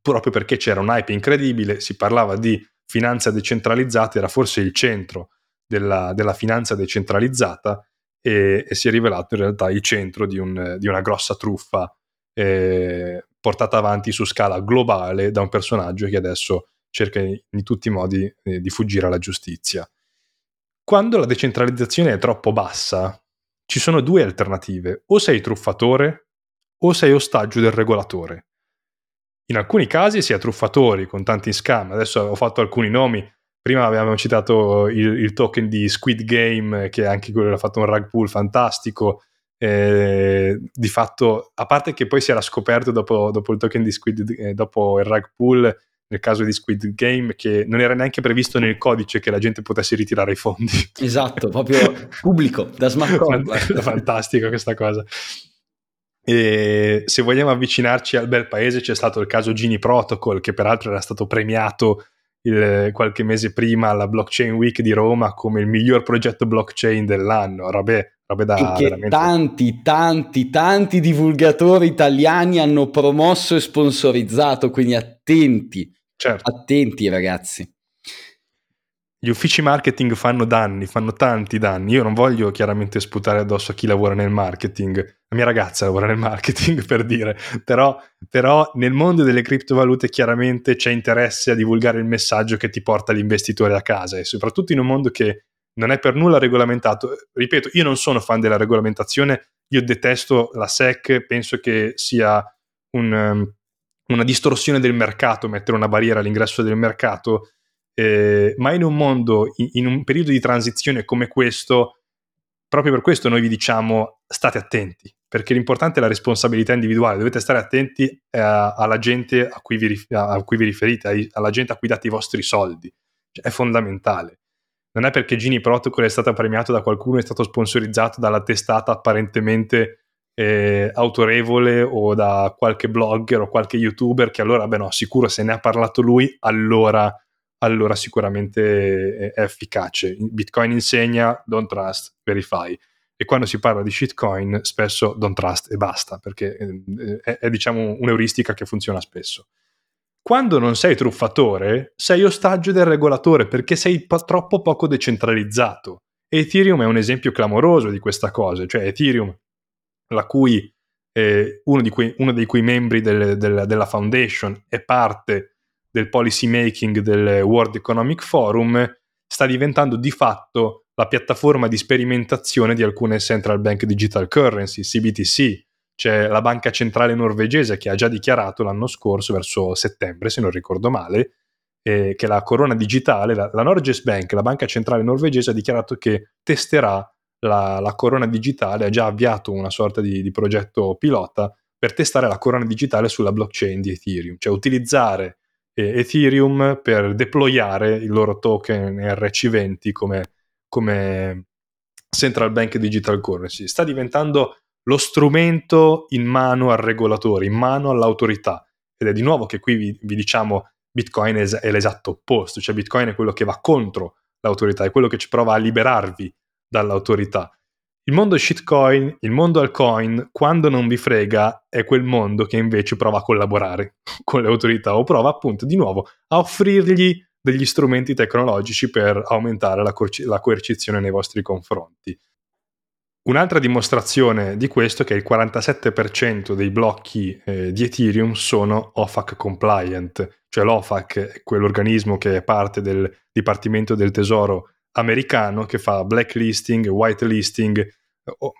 Proprio perché c'era un hype incredibile, si parlava di finanza decentralizzata era forse il centro della, della finanza decentralizzata e, e, si è rivelato in realtà il centro di, un, di una grossa truffa eh, portata avanti su scala globale da un personaggio che adesso cerca in tutti i modi eh, di fuggire alla giustizia. Quando la decentralizzazione è troppo bassa, ci sono due alternative. O sei truffatore o sei ostaggio del regolatore. In alcuni casi si è truffatori con tanti scam. Adesso ho fatto alcuni nomi. Prima avevamo citato il, il token di Squid Game, che anche quello ha fatto un rug pull fantastico. Eh, di fatto, a parte che poi si era scoperto dopo, dopo il token di Squid, eh, dopo il rug pull, nel caso di Squid Game, che non era neanche previsto nel codice che la gente potesse ritirare i fondi. Esatto, proprio pubblico, da smart contract. Fantastico questa cosa. E se vogliamo avvicinarci al bel paese, c'è stato il caso Gini Protocol, che peraltro era stato premiato il, qualche mese prima alla Blockchain Week di Roma come il miglior progetto blockchain dell'anno. Robe, robe da che veramente... tanti, tanti, tanti divulgatori italiani hanno promosso e sponsorizzato, quindi attenti Certo. Attenti ragazzi. Gli uffici marketing fanno danni, fanno tanti danni. Io non voglio chiaramente sputare addosso a chi lavora nel marketing. La mia ragazza lavora nel marketing per dire, però, però nel mondo delle criptovalute chiaramente c'è interesse a divulgare il messaggio che ti porta l'investitore a casa e soprattutto in un mondo che non è per nulla regolamentato. Ripeto, io non sono fan della regolamentazione, io detesto la SEC, penso che sia un, um, una distorsione del mercato, mettere una barriera all'ingresso del mercato, eh, ma in un mondo, in, in, un periodo di transizione come questo, proprio per questo noi vi diciamo state attenti, perché l'importante è la responsabilità individuale, dovete stare attenti eh, alla gente a cui, vi, a cui vi riferite, alla gente a cui date i vostri soldi, cioè, è fondamentale. Non è perché Gini Protocol è stato premiato da qualcuno, è stato sponsorizzato dalla testata apparentemente eh, autorevole o da qualche blogger o qualche youtuber che allora, beh no, sicuro se ne ha parlato lui, allora, allora sicuramente è, efficace. Bitcoin insegna don't trust, verify. E quando si parla di shitcoin, spesso don't trust e basta, perché eh, è, è diciamo un'euristica che funziona spesso. Quando non sei truffatore, sei ostaggio del regolatore perché sei po- troppo poco decentralizzato. Ethereum è un esempio clamoroso di questa cosa, cioè Ethereum cui eh, uno, cui, uno, dei cui membri del, del, della foundation è parte del policy making del World Economic Forum, sta diventando di fatto la piattaforma di sperimentazione di alcune central bank digital currency, CBTC. C'è la banca centrale norvegese che ha già dichiarato l'anno scorso, verso settembre se non ricordo male, eh, che la corona digitale, la, la Norges Bank, la banca centrale norvegese, ha dichiarato che testerà la, la, corona digitale ha già avviato una sorta di, di, progetto pilota per testare la corona digitale sulla blockchain di Ethereum, cioè utilizzare eh, Ethereum per deployare il loro token RC20 come, come Central Bank Digital Currency. Sta diventando lo strumento in mano al regolatore, in mano all'autorità. Ed è di nuovo che qui vi, vi diciamo Bitcoin è, è l'esatto opposto, cioè Bitcoin è quello che va contro l'autorità, è quello che ci prova a liberarvi dall'autorità. Il mondo shitcoin, il mondo altcoin, quando non vi frega, è quel mondo che invece prova a collaborare con le autorità o prova appunto di nuovo a offrirgli degli strumenti tecnologici per aumentare la, coerci- la coercizione nei vostri confronti. Un'altra dimostrazione di questo è che il 47% dei blocchi eh, di Ethereum sono OFAC compliant, cioè l'OFAC è quell'organismo che è parte del Dipartimento del Tesoro americano che fa blacklisting, whitelisting,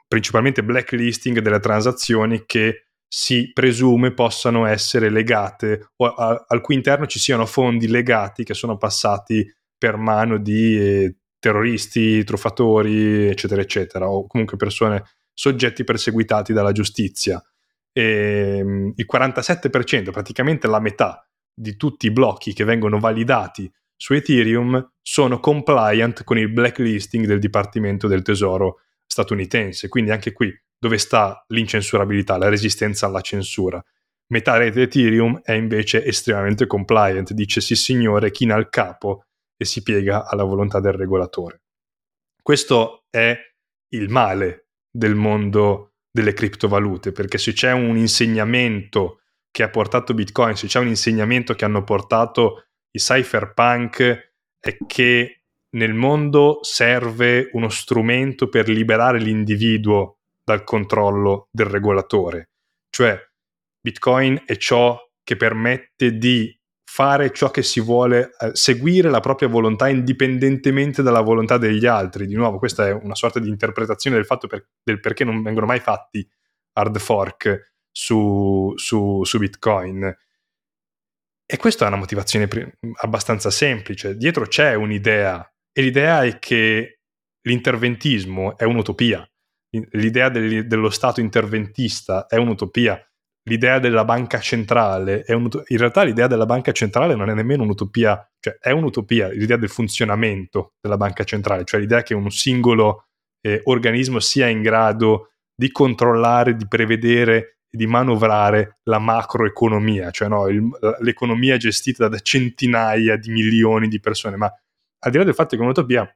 principalmente blacklisting delle transazioni che si presume possano essere legate o a, al cui interno ci siano fondi legati che sono passati per mano di eh, terroristi, truffatori, eccetera, eccetera, o comunque persone soggetti perseguitati dalla giustizia. E, um, il 47%, praticamente la metà di tutti i blocchi che vengono validati su Ethereum sono compliant con il blacklisting del Dipartimento del Tesoro statunitense. Quindi anche qui dove sta l'incensurabilità, la resistenza alla censura. Metà rete Ethereum è invece estremamente compliant, dice sì signore, china il capo e si piega alla volontà del regolatore. Questo è il male del mondo delle criptovalute, perché se c'è un insegnamento che ha portato Bitcoin, se c'è un insegnamento che hanno portato i cypherpunk è che nel mondo serve uno strumento per liberare l'individuo dal controllo del regolatore. Cioè, Bitcoin è ciò che permette di fare ciò che si vuole, eh, seguire la propria volontà indipendentemente dalla volontà degli altri. Di nuovo, questa è una sorta di interpretazione del fatto per, del perché non vengono mai fatti hard fork su, su, su Bitcoin. E questa è una motivazione abbastanza semplice. Dietro c'è un'idea e l'idea è che l'interventismo è un'utopia. L'idea del, dello Stato interventista è un'utopia l'idea della banca centrale è un'utopia. In realtà l'idea della banca centrale non è nemmeno un'utopia, cioè è un'utopia, l'idea del funzionamento della banca centrale, cioè l'idea che un singolo eh, organismo sia in grado di controllare, di prevedere di manovrare la macroeconomia, cioè no, il, l'economia gestita da centinaia di milioni di persone, ma al di là del fatto che un'utopia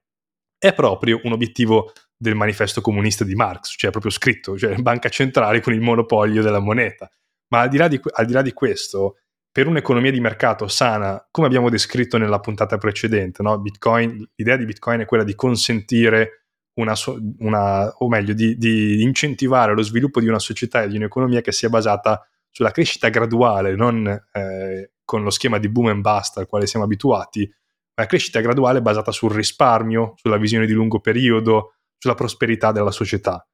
è proprio un obiettivo del manifesto comunista di Marx, cioè proprio scritto, cioè banca centrale con il monopolio della moneta. Ma al di, là di, al di là di questo, per un'economia di mercato sana, come abbiamo descritto nella puntata precedente, no? Bitcoin, l'idea di Bitcoin è quella di consentire una, una o meglio, di, di, incentivare lo sviluppo di una società e di un'economia che sia basata sulla crescita graduale, non eh, con lo schema di boom and bust al quale siamo abituati, ma crescita graduale basata sul risparmio, sulla visione di lungo periodo, sulla prosperità della società.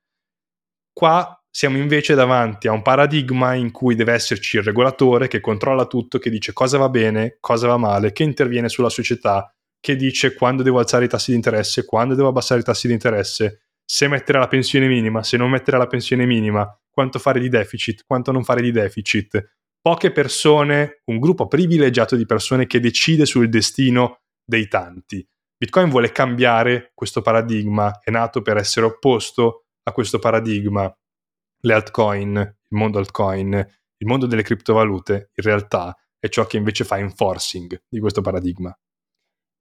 Qua siamo invece davanti a un paradigma in cui deve esserci il regolatore che controlla tutto, che dice cosa va bene, cosa va male, che interviene sulla società, che dice quando devo alzare i tassi di interesse, quando devo abbassare i tassi di interesse, se mettere la pensione minima, se non mettere la pensione minima, quanto fare di deficit, quanto non fare di deficit. Poche persone, un gruppo privilegiato di persone che decide sul destino dei tanti. Bitcoin vuole cambiare questo paradigma, è nato per essere opposto a questo paradigma. Le altcoin, il mondo altcoin, il mondo delle criptovalute, in realtà è ciò che invece fa enforcing di questo paradigma.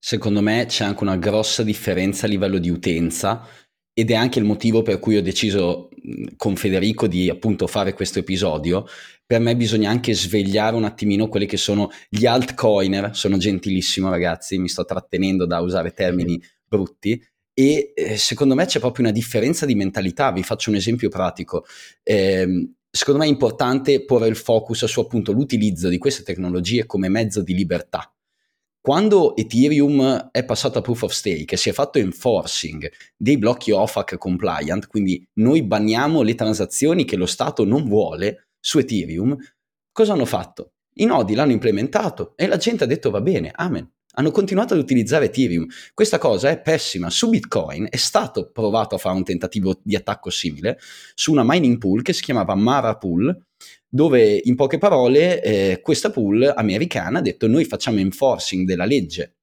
Secondo me c'è anche una grossa differenza a livello di utenza ed è anche il motivo per cui ho deciso con Federico di appunto fare questo episodio. Per me bisogna anche svegliare un attimino quelli che sono gli altcoiner, sono gentilissimo ragazzi, mi sto trattenendo da usare termini brutti e eh, secondo me c'è proprio una differenza di mentalità, vi faccio un esempio pratico. Eh, secondo me è importante porre il focus su appunto l'utilizzo di queste tecnologie come mezzo di libertà quando Ethereum è passato a proof of stake e si è fatto enforcing dei blocchi OFAC compliant, quindi noi banniamo le transazioni che lo Stato non vuole su Ethereum, cosa hanno fatto? I nodi l'hanno implementato e la gente ha detto va bene, amen. Hanno continuato ad utilizzare Ethereum. Questa cosa è pessima. Su Bitcoin è stato provato a fare un tentativo di attacco simile su una mining pool che si chiamava Mara Pool, dove in poche parole eh, questa pool americana ha detto noi facciamo enforcing della legge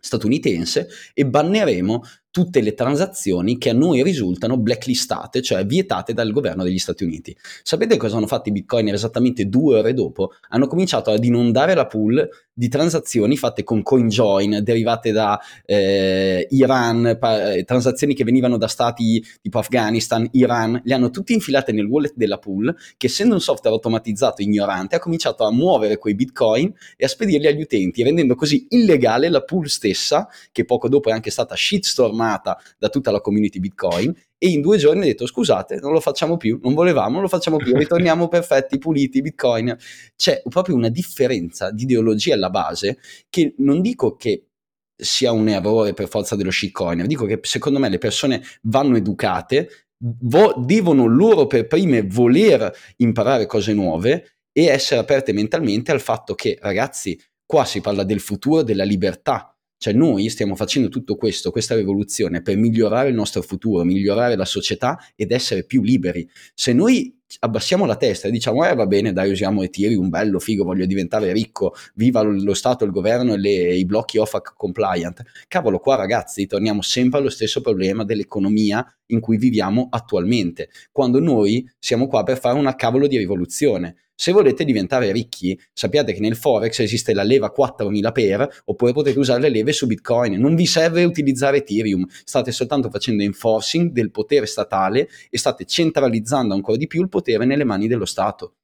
statunitense e banneremo tutte le transazioni che a noi risultano blacklistate, cioè vietate dal governo degli Stati Uniti. Sapete cosa hanno fatto i bitcoiner esattamente due ore dopo? Hanno cominciato ad inondare la pool di transazioni fatte con CoinJoin, derivate da eh, Iran, pa- eh, transazioni che venivano da stati tipo Afghanistan, Iran, le hanno tutte infilate nel wallet della pool, che essendo un software automatizzato ignorante ha cominciato a muovere quei bitcoin e a spedirli agli utenti, rendendo così illegale la pool stessa, che poco dopo è anche stata shitstorm amata da tutta la community Bitcoin e in due giorni ha detto scusate, non lo facciamo più, non volevamo, non lo facciamo più, ritorniamo perfetti, puliti, Bitcoin. C'è proprio una differenza di ideologia alla base che non dico che sia un errore per forza dello shitcoin, dico che secondo me le persone vanno educate, vo- devono loro per prime voler imparare cose nuove e essere aperte mentalmente al fatto che ragazzi, qua si parla del futuro, della libertà, cioè noi stiamo facendo tutto questo, questa rivoluzione per migliorare il nostro futuro, migliorare la società ed essere più liberi. Se noi abbassiamo la testa e diciamo eh va bene dai usiamo Ethereum, bello, figo, voglio diventare ricco, viva lo Stato, il governo e le, i blocchi OFAC compliant. Cavolo, qua ragazzi torniamo sempre allo stesso problema dell'economia in cui viviamo attualmente, quando noi siamo qua per fare una cavolo di rivoluzione. Se volete diventare ricchi, sappiate che nel Forex esiste la leva 4000 per, oppure potete usare le leve su Bitcoin. Non vi serve utilizzare Ethereum, state soltanto facendo enforcing del potere statale e state centralizzando ancora di più il potere nelle mani dello Stato.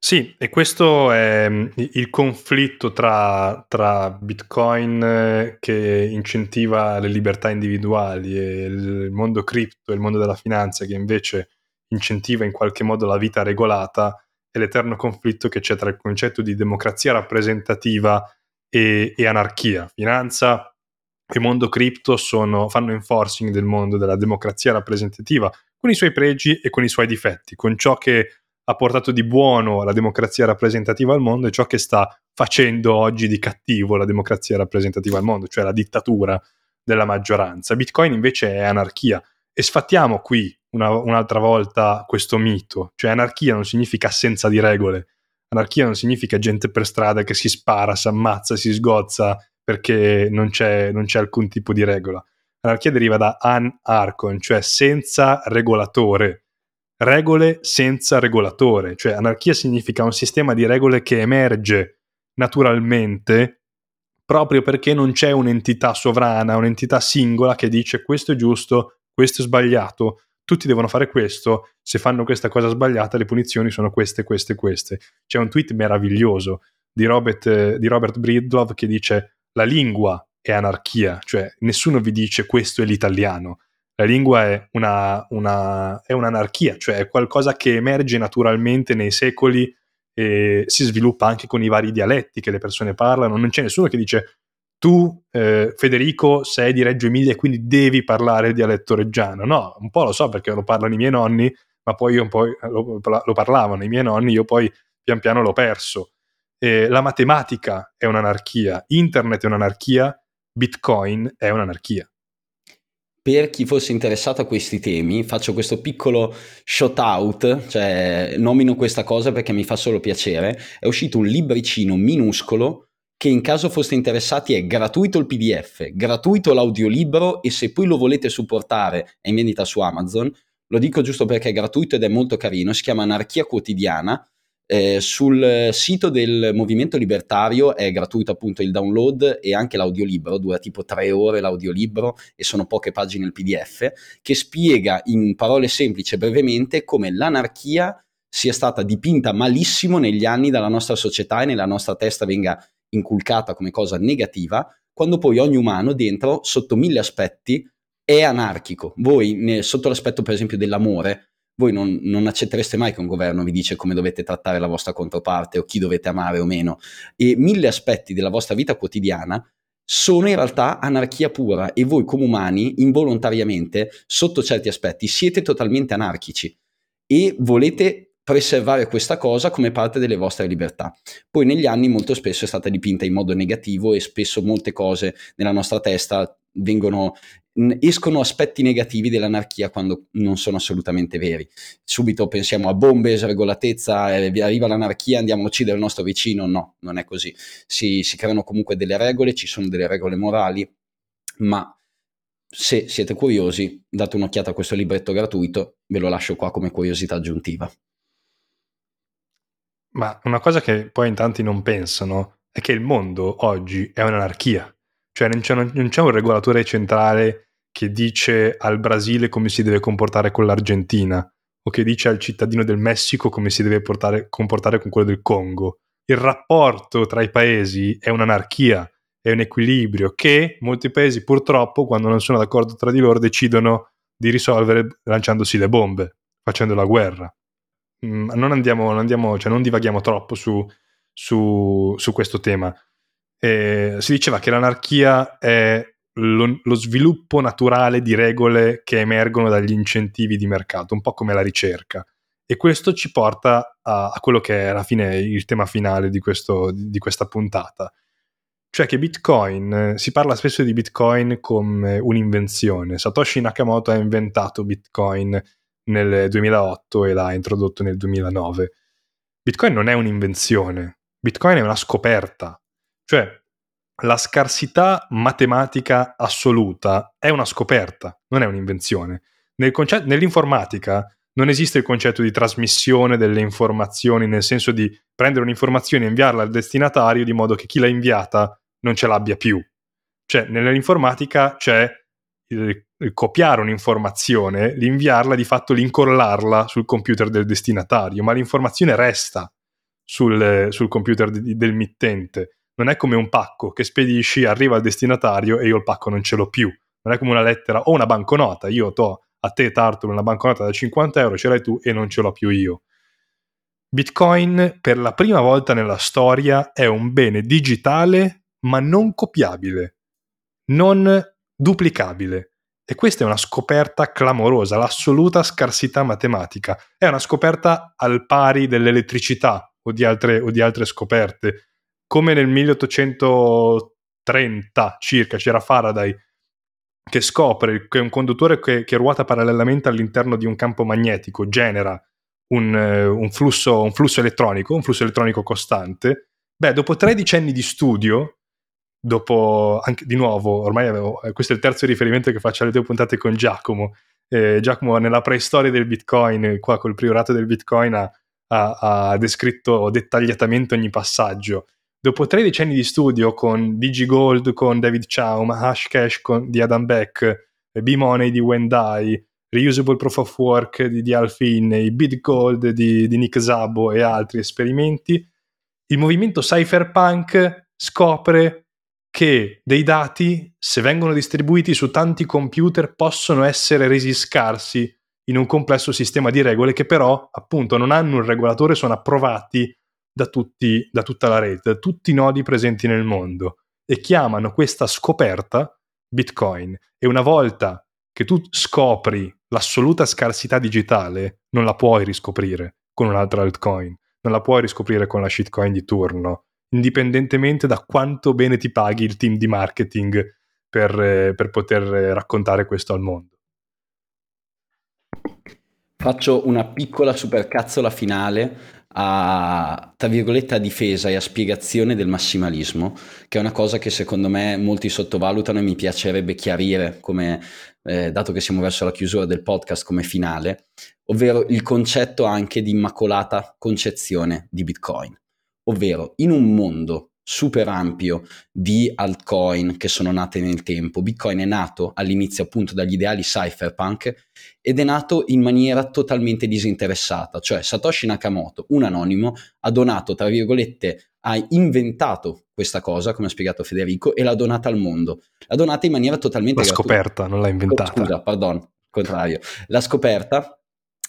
Sì, e questo è mm, il conflitto tra, tra, Bitcoin eh, che incentiva le libertà individuali e il mondo cripto e il mondo della finanza che invece incentiva in qualche modo la vita regolata è l'eterno conflitto che c'è tra il concetto di democrazia rappresentativa e, e anarchia. Finanza e mondo cripto fanno enforcing del mondo della democrazia rappresentativa con i suoi pregi e con i suoi difetti, con ciò che ha portato di buono la democrazia rappresentativa al mondo e ciò che sta facendo oggi di cattivo la democrazia rappresentativa al mondo, cioè la dittatura della maggioranza. Bitcoin invece è anarchia e sfattiamo qui una, un'altra volta questo mito, cioè anarchia non significa assenza di regole, anarchia non significa gente per strada che si spara, si ammazza, si sgozza perché non c'è, non c'è alcun tipo di regola. Anarchia deriva da an-archon, cioè senza regolatore, regole senza regolatore, cioè anarchia significa un sistema di regole che emerge naturalmente proprio perché non c'è un'entità sovrana, un'entità singola che dice questo è giusto, questo è sbagliato, tutti devono fare questo, se fanno questa cosa sbagliata le punizioni sono queste, queste, queste. C'è un tweet meraviglioso di Robert, di Robert Bridlove che dice la lingua è anarchia, cioè nessuno vi dice questo è l'italiano. La lingua è, una, una, è un'anarchia, cioè è qualcosa che emerge naturalmente nei secoli e si sviluppa anche con i vari dialetti che le persone parlano. Non c'è nessuno che dice tu, eh, Federico, sei di Reggio Emilia e quindi devi parlare il dialetto reggiano. No, un po' lo so perché lo parlano i miei nonni, ma poi io poi lo, lo parlavano i miei nonni, io poi pian piano l'ho perso. Eh, la matematica è un'anarchia, internet è un'anarchia, Bitcoin è un'anarchia per chi fosse interessato a questi temi, faccio questo piccolo shout out, cioè nomino questa cosa perché mi fa solo piacere. È uscito un libricino minuscolo che in caso foste interessati è gratuito il PDF, gratuito l'audiolibro e se poi lo volete supportare è in vendita su Amazon. Lo dico giusto perché è gratuito ed è molto carino, si chiama Anarchia Quotidiana eh, sul sito del Movimento Libertario è gratuito appunto il download e anche l'audiolibro, dura tipo tre ore l'audiolibro e sono poche pagine il PDF, che spiega in parole semplici e brevemente come l'anarchia sia stata dipinta malissimo negli anni dalla nostra società e nella nostra testa venga inculcata come cosa negativa, quando poi ogni umano dentro, sotto mille aspetti, è anarchico. Voi, sotto l'aspetto per esempio dell'amore, voi non, non, accettereste mai che un governo vi dice come dovete trattare la vostra controparte o chi dovete amare o meno. E mille aspetti della vostra vita quotidiana sono in realtà anarchia pura e voi come umani involontariamente, sotto certi aspetti, siete totalmente anarchici e volete preservare questa cosa come parte delle vostre libertà. Poi negli anni molto spesso è stata dipinta in modo negativo e spesso molte cose nella nostra testa vengono escono aspetti negativi dell'anarchia quando non sono assolutamente veri. Subito pensiamo a bombe, sregolatezza, eh, arriva l'anarchia, andiamo a uccidere il nostro vicino. No, non è così. Si, si creano comunque delle regole, ci sono delle regole morali, ma se siete curiosi, date un'occhiata a questo libretto gratuito, ve lo lascio qua come curiosità aggiuntiva. Ma una cosa che poi in tanti non pensano è che il mondo oggi è un'anarchia. Cioè non c'è, non c'è un regolatore centrale che dice al Brasile come si deve comportare con l'Argentina o che dice al cittadino del Messico come si deve portare, comportare con quello del Congo. Il rapporto tra i paesi è un'anarchia, è un equilibrio che molti paesi purtroppo quando non sono d'accordo tra di loro decidono di risolvere lanciandosi le bombe, facendo la guerra. Mm, non andiamo, non, andiamo, cioè non divaghiamo troppo su, su, su questo tema. Eh, si diceva che l'anarchia è lo, lo, sviluppo naturale di regole che emergono dagli incentivi di mercato, un po' come la ricerca. E questo ci porta a, a quello che è alla fine il tema finale di, questo, di questa puntata. Cioè che Bitcoin, si parla spesso di Bitcoin come un'invenzione. Satoshi Nakamoto ha inventato Bitcoin nel 2008 e l'ha introdotto nel 2009. Bitcoin non è un'invenzione, Bitcoin è una scoperta. Cioè, la scarsità matematica assoluta è una scoperta, non è un'invenzione. Nel concetto, nell'informatica non esiste il concetto di trasmissione delle informazioni, nel senso di prendere un'informazione e inviarla al destinatario di modo che chi l'ha inviata non ce l'abbia più. Cioè, nell'informatica c'è il, il copiare un'informazione, l'inviarla, di fatto l'incollarla sul computer del destinatario, ma l'informazione resta sul, sul computer di, del mittente non è come un pacco che spedisci, arriva al destinatario e io il pacco non ce l'ho più. Non è come una lettera o una banconota. Io to a te Tartolo una banconota da 50 euro, ce l'hai tu e non ce l'ho più io. Bitcoin per la prima volta nella storia è un bene digitale ma non copiabile, non duplicabile. E questa è una scoperta clamorosa, l'assoluta scarsità matematica. È una scoperta al pari dell'elettricità o di altre, o di altre scoperte. Come nel 1830 circa c'era Faraday che scopre che un conduttore che, che ruota parallelamente all'interno di un campo magnetico genera un, un, flusso, un flusso elettronico, un flusso elettronico costante. Beh, dopo 13 anni di studio, dopo anche di nuovo, ormai avevo, eh, questo è il terzo riferimento che faccio alle tue puntate con Giacomo. Eh, Giacomo, nella preistoria del Bitcoin, qua col priorato del Bitcoin, ha, ha, ha descritto dettagliatamente ogni passaggio. Dopo 13 anni di studio con DigiGold, con David Chaum, Hashcash con, di Adam Beck, B-Money di Wendai, Reusable Proof of Work di, di Al Finney, BitGold di, di Nick Zabo e altri esperimenti, il movimento cypherpunk scopre che dei dati, se vengono distribuiti su tanti computer, possono essere resi scarsi in un complesso sistema di regole che però appunto non hanno un regolatore, sono approvati da, tutti, da tutta la rete, da tutti i nodi presenti nel mondo e chiamano questa scoperta Bitcoin. E una volta che tu scopri l'assoluta scarsità digitale, non la puoi riscoprire con un'altra altcoin, non la puoi riscoprire con la shitcoin di turno, indipendentemente da quanto bene ti paghi il team di marketing per, eh, per poter raccontare questo al mondo. Faccio una piccola supercazzola finale a, tra virgolette, a difesa e a spiegazione del massimalismo, che è una cosa che secondo me molti sottovalutano e mi piacerebbe chiarire, come, eh, dato che siamo verso la chiusura del podcast, come finale, ovvero il concetto anche di immacolata concezione di Bitcoin, ovvero in un mondo super ampio di altcoin che sono nate nel tempo. Bitcoin è nato all'inizio appunto dagli ideali cypherpunk ed è nato in maniera totalmente disinteressata, cioè Satoshi Nakamoto, un anonimo, ha donato, tra virgolette, ha inventato questa cosa, come ha spiegato Federico, e l'ha donata al mondo. L'ha donata in maniera totalmente... La scoperta, non l'ha inventata. Scusa, pardon, contrario. L'ha scoperta,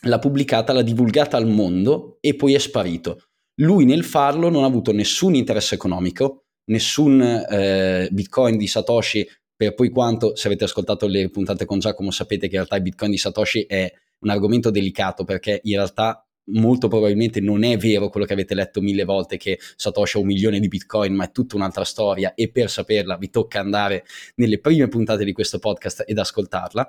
l'ha pubblicata, l'ha divulgata al mondo e poi è sparito lui nel farlo non ha avuto nessun interesse economico, nessun eh, bitcoin di Satoshi, per poi quanto, se avete ascoltato le puntate con Giacomo, sapete che in realtà il bitcoin di Satoshi è un argomento delicato perché in realtà molto probabilmente non è vero quello che avete letto mille volte che Satoshi ha un milione di bitcoin, ma è tutta un'altra storia e per saperla vi tocca andare nelle prime puntate di questo podcast ed ascoltarla.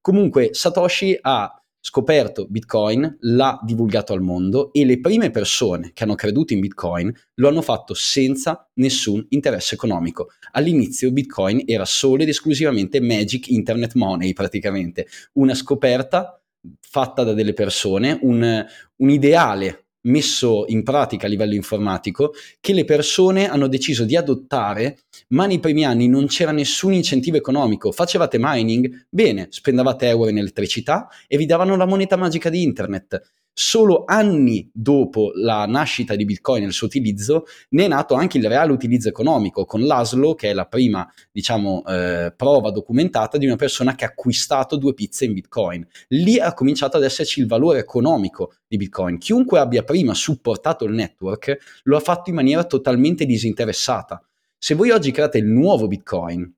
Comunque Satoshi ha scoperto Bitcoin, l'ha divulgato al mondo e le prime persone che hanno creduto in Bitcoin lo hanno fatto senza nessun interesse economico. All'inizio Bitcoin era solo ed esclusivamente Magic Internet Money praticamente, una scoperta fatta da delle persone, un, un ideale messo in pratica a livello informatico che le persone hanno deciso di adottare, ma nei primi anni non c'era nessun incentivo economico. Facevate mining? Bene, spendavate euro in elettricità e vi davano la moneta magica di internet solo anni dopo la nascita di Bitcoin e il suo utilizzo, ne è nato anche il reale utilizzo economico con l'ASLO, che è la prima, diciamo, eh, prova documentata di una persona che ha acquistato due pizze in Bitcoin. Lì ha cominciato ad esserci il valore economico di Bitcoin. Chiunque abbia prima supportato il network lo ha fatto in maniera totalmente disinteressata. Se voi oggi create il nuovo Bitcoin,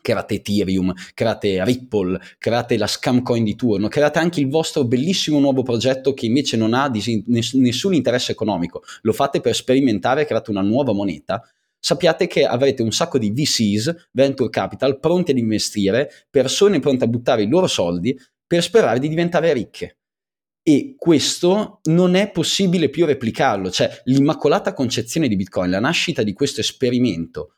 create Ethereum, create Ripple, create la scam coin di turno, create anche il vostro bellissimo nuovo progetto che invece non ha disin- nessun interesse economico, lo fate per sperimentare, create una nuova moneta, sappiate che avrete un sacco di VCs, venture capital, pronti ad investire, persone pronte a buttare i loro soldi per sperare di diventare ricche. E questo non è possibile più replicarlo, cioè l'immacolata concezione di Bitcoin, la nascita di questo esperimento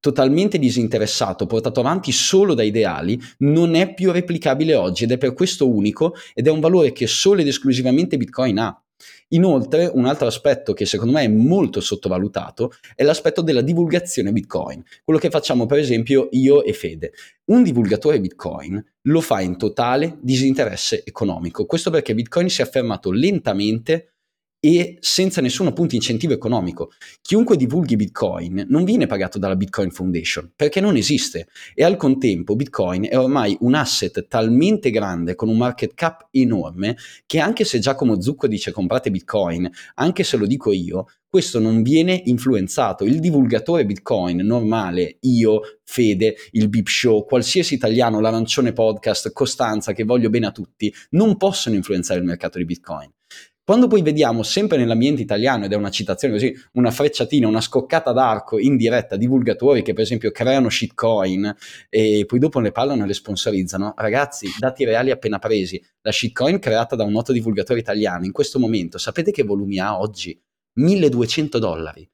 totalmente disinteressato, portato avanti solo da ideali, non è più replicabile oggi ed è per questo unico ed è un valore che solo ed esclusivamente Bitcoin ha. Inoltre, un altro aspetto che secondo me è molto sottovalutato è l'aspetto della divulgazione Bitcoin. Quello che facciamo, per esempio, io e Fede. Un divulgatore Bitcoin lo fa in totale disinteresse economico. Questo perché Bitcoin si è affermato lentamente e senza nessun appunto incentivo economico. Chiunque divulghi Bitcoin non viene pagato dalla Bitcoin Foundation perché non esiste e al contempo Bitcoin è ormai un asset talmente grande con un market cap enorme che anche se Giacomo Zucco dice comprate Bitcoin, anche se lo dico io, questo non viene influenzato. Il divulgatore Bitcoin normale, io, Fede, il Bip Show, qualsiasi italiano, l'Arancione Podcast, Costanza, che voglio bene a tutti, non possono influenzare il mercato di Bitcoin. Quando poi vediamo sempre nell'ambiente italiano, ed è una citazione così, una frecciatina, una scoccata d'arco in diretta, divulgatori che per esempio creano shitcoin e poi dopo ne parlano e le sponsorizzano, ragazzi, dati reali appena presi, la shitcoin creata da un noto divulgatore italiano in questo momento, sapete che volumi ha oggi? 1200 dollari.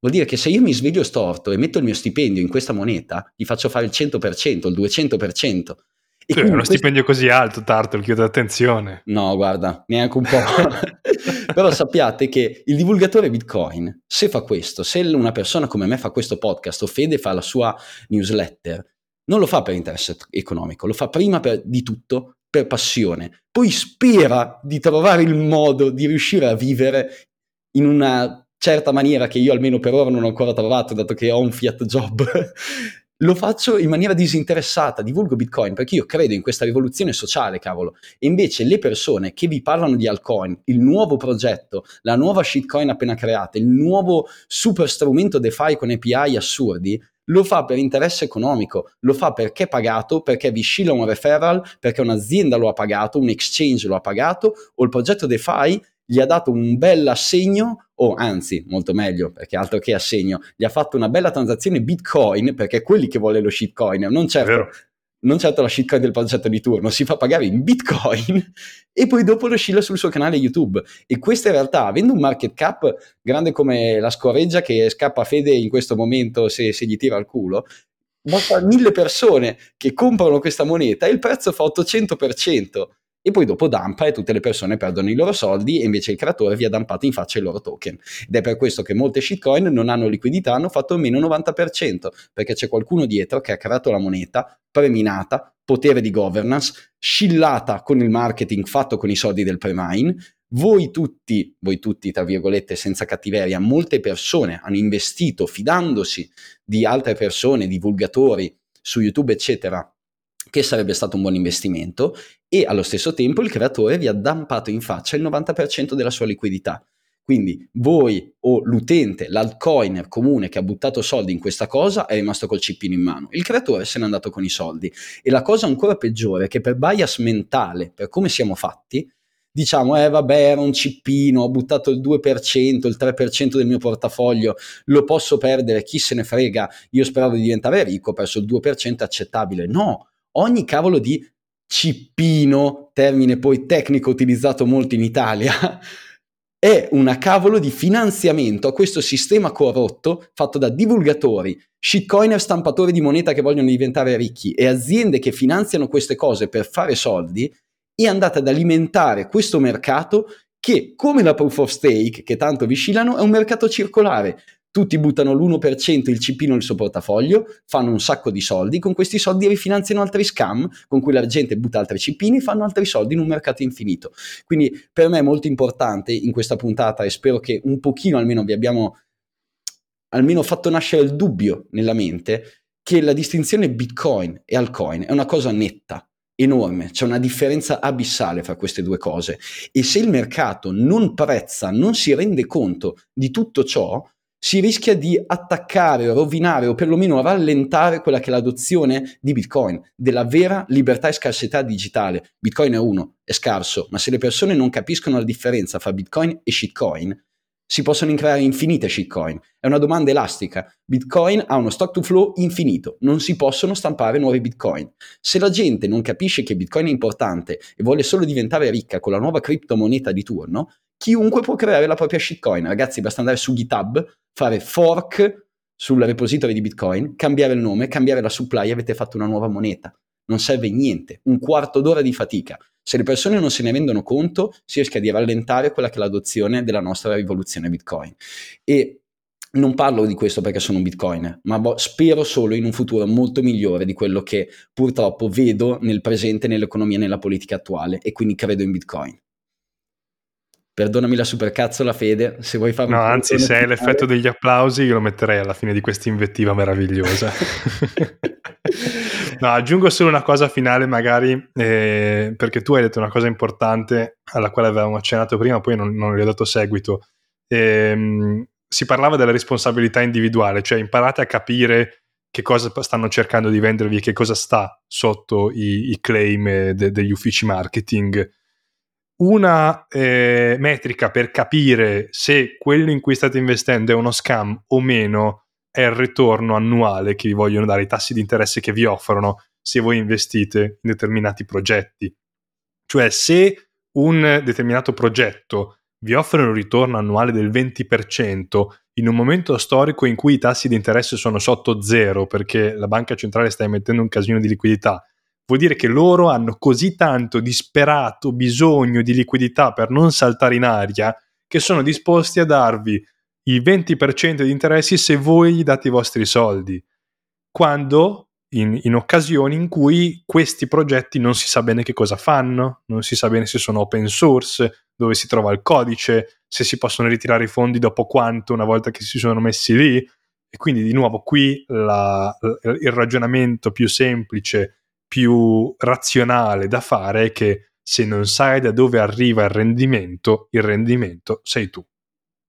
Vuol dire che se io mi sveglio storto e metto il mio stipendio in questa moneta, gli faccio fare il 100%, il 200%. E sì, uno questo... stipendio così alto, Tartle, chiedo attenzione. No, guarda, neanche un po'. Però sappiate che il divulgatore Bitcoin, se fa questo, se una persona come me fa questo podcast o Fede fa la sua newsletter, non lo fa per interesse economico, lo fa prima per, di tutto per passione. Poi spera di trovare il modo di riuscire a vivere in una certa maniera che io almeno per ora non ho ancora trovato, dato che ho un fiat job lo faccio in maniera disinteressata, divulgo Bitcoin perché io credo in questa rivoluzione sociale, cavolo. E invece le persone che vi parlano di altcoin, il nuovo progetto, la nuova shitcoin appena creata, il nuovo super strumento DeFi con API assurdi, lo fa per interesse economico, lo fa perché è pagato, perché vi scilla un referral, perché un'azienda lo ha pagato, un exchange lo ha pagato, o il progetto DeFi gli ha dato un bel assegno, o anzi, molto meglio, perché altro che assegno, gli ha fatto una bella transazione Bitcoin, perché è quelli che vuole lo shitcoin, non certo, non certo la shitcoin del progetto di turno, si fa pagare in Bitcoin e poi dopo lo scilla sul suo canale YouTube. E questa in realtà, avendo un market cap grande come la scoreggia che scappa a Fede in questo momento se, se gli tira al culo, basta mille persone che comprano questa moneta e il prezzo fa 800% e poi dopo dampa e tutte le persone perdono i loro soldi e invece il creatore vi ha dampato in faccia i loro token. Ed è per questo che molte shitcoin non hanno liquidità, hanno fatto meno 90%, perché c'è qualcuno dietro che ha creato la moneta preminata, potere di governance, scillata con il marketing fatto con i soldi del pre-mine, voi tutti, voi tutti tra virgolette senza cattiveria, molte persone hanno investito fidandosi di altre persone, divulgatori su YouTube eccetera, che sarebbe stato un buon investimento e allo stesso tempo il creatore vi ha dampato in faccia il 90% della sua liquidità. Quindi voi o l'utente, l'altcoiner comune che ha buttato soldi in questa cosa è rimasto col cippino in mano. Il creatore se n'è andato con i soldi. E la cosa ancora peggiore è che per bias mentale, per come siamo fatti, diciamo, eh vabbè, era un cippino, ho buttato il 2%, il 3% del mio portafoglio, lo posso perdere, chi se ne frega, io speravo di diventare ricco, ho perso il 2%, accettabile. No, ogni cavolo di cippino, termine poi tecnico utilizzato molto in Italia, è una cavolo di finanziamento a questo sistema corrotto fatto da divulgatori, shitcoiner stampatori di moneta che vogliono diventare ricchi e aziende che finanziano queste cose per fare soldi e andate ad alimentare questo mercato che, come la proof of stake, che tanto vi scillano, è un mercato circolare tutti buttano l'1% il cipino nel suo portafoglio, fanno un sacco di soldi, con questi soldi rifinanziano altri scam con cui la gente butta altri cipini fanno altri soldi in un mercato infinito. Quindi per me è molto importante in questa puntata e spero che un pochino almeno vi abbiamo almeno fatto nascere il dubbio nella mente che la distinzione Bitcoin e altcoin è una cosa netta, enorme, c'è una differenza abissale fra queste due cose e se il mercato non prezza, non si rende conto di tutto ciò, si rischia di attaccare, rovinare o perlomeno rallentare quella che è l'adozione di Bitcoin, della vera libertà e scarsità digitale. Bitcoin è uno, è scarso, ma se le persone non capiscono la differenza fra Bitcoin e shitcoin, si possono creare infinite shitcoin. È una domanda elastica. Bitcoin ha uno stock to flow infinito, non si possono stampare nuovi Bitcoin. Se la gente non capisce che Bitcoin è importante e vuole solo diventare ricca con la nuova criptomoneta di turno, chiunque può creare la propria shitcoin. Ragazzi, basta andare su GitHub, fare fork sul repository di Bitcoin, cambiare il nome, cambiare la supply e avete fatto una nuova moneta. Non serve niente, un quarto d'ora di fatica. Se le persone non se ne rendono conto, si rischia di rallentare quella che è l'adozione della nostra rivoluzione Bitcoin. E non parlo di questo perché sono un bitcoiner, ma spero solo in un futuro molto migliore di quello che purtroppo vedo nel presente, nell'economia e nella politica attuale e quindi credo in bitcoin. Perdonami la supercazzola, Fede, se vuoi fare No, anzi, se è l'effetto degli applausi, io lo metterei alla fine di questa invettiva meravigliosa. no, aggiungo solo una cosa finale, magari, eh, perché tu hai detto una cosa importante alla quale avevamo accennato prima, poi non, non gli ho dato seguito. Eh, si parlava della responsabilità individuale, cioè imparate a capire che cosa stanno cercando di vendervi e che cosa sta sotto i, i claim de, degli uffici marketing una eh, metrica per capire se quello in cui state investendo è uno scam o meno è il ritorno annuale che vi vogliono dare, i tassi di interesse che vi offrono se voi investite in determinati progetti. Cioè se un determinato progetto vi offre un ritorno annuale del 20% in un momento storico in cui i tassi di interesse sono sotto zero perché la banca centrale sta emettendo un casino di liquidità vuol dire che loro hanno così tanto disperato bisogno di liquidità per non saltare in aria che sono disposti a darvi il 20% di interessi se voi gli date i vostri soldi. Quando in, in, occasioni in cui questi progetti non si sa bene che cosa fanno, non si sa bene se sono open source, dove si trova il codice, se si possono ritirare i fondi dopo quanto una volta che si sono messi lì. E quindi di nuovo qui la, il ragionamento più semplice più razionale da fare è che se non sai da dove arriva il rendimento, il rendimento sei tu.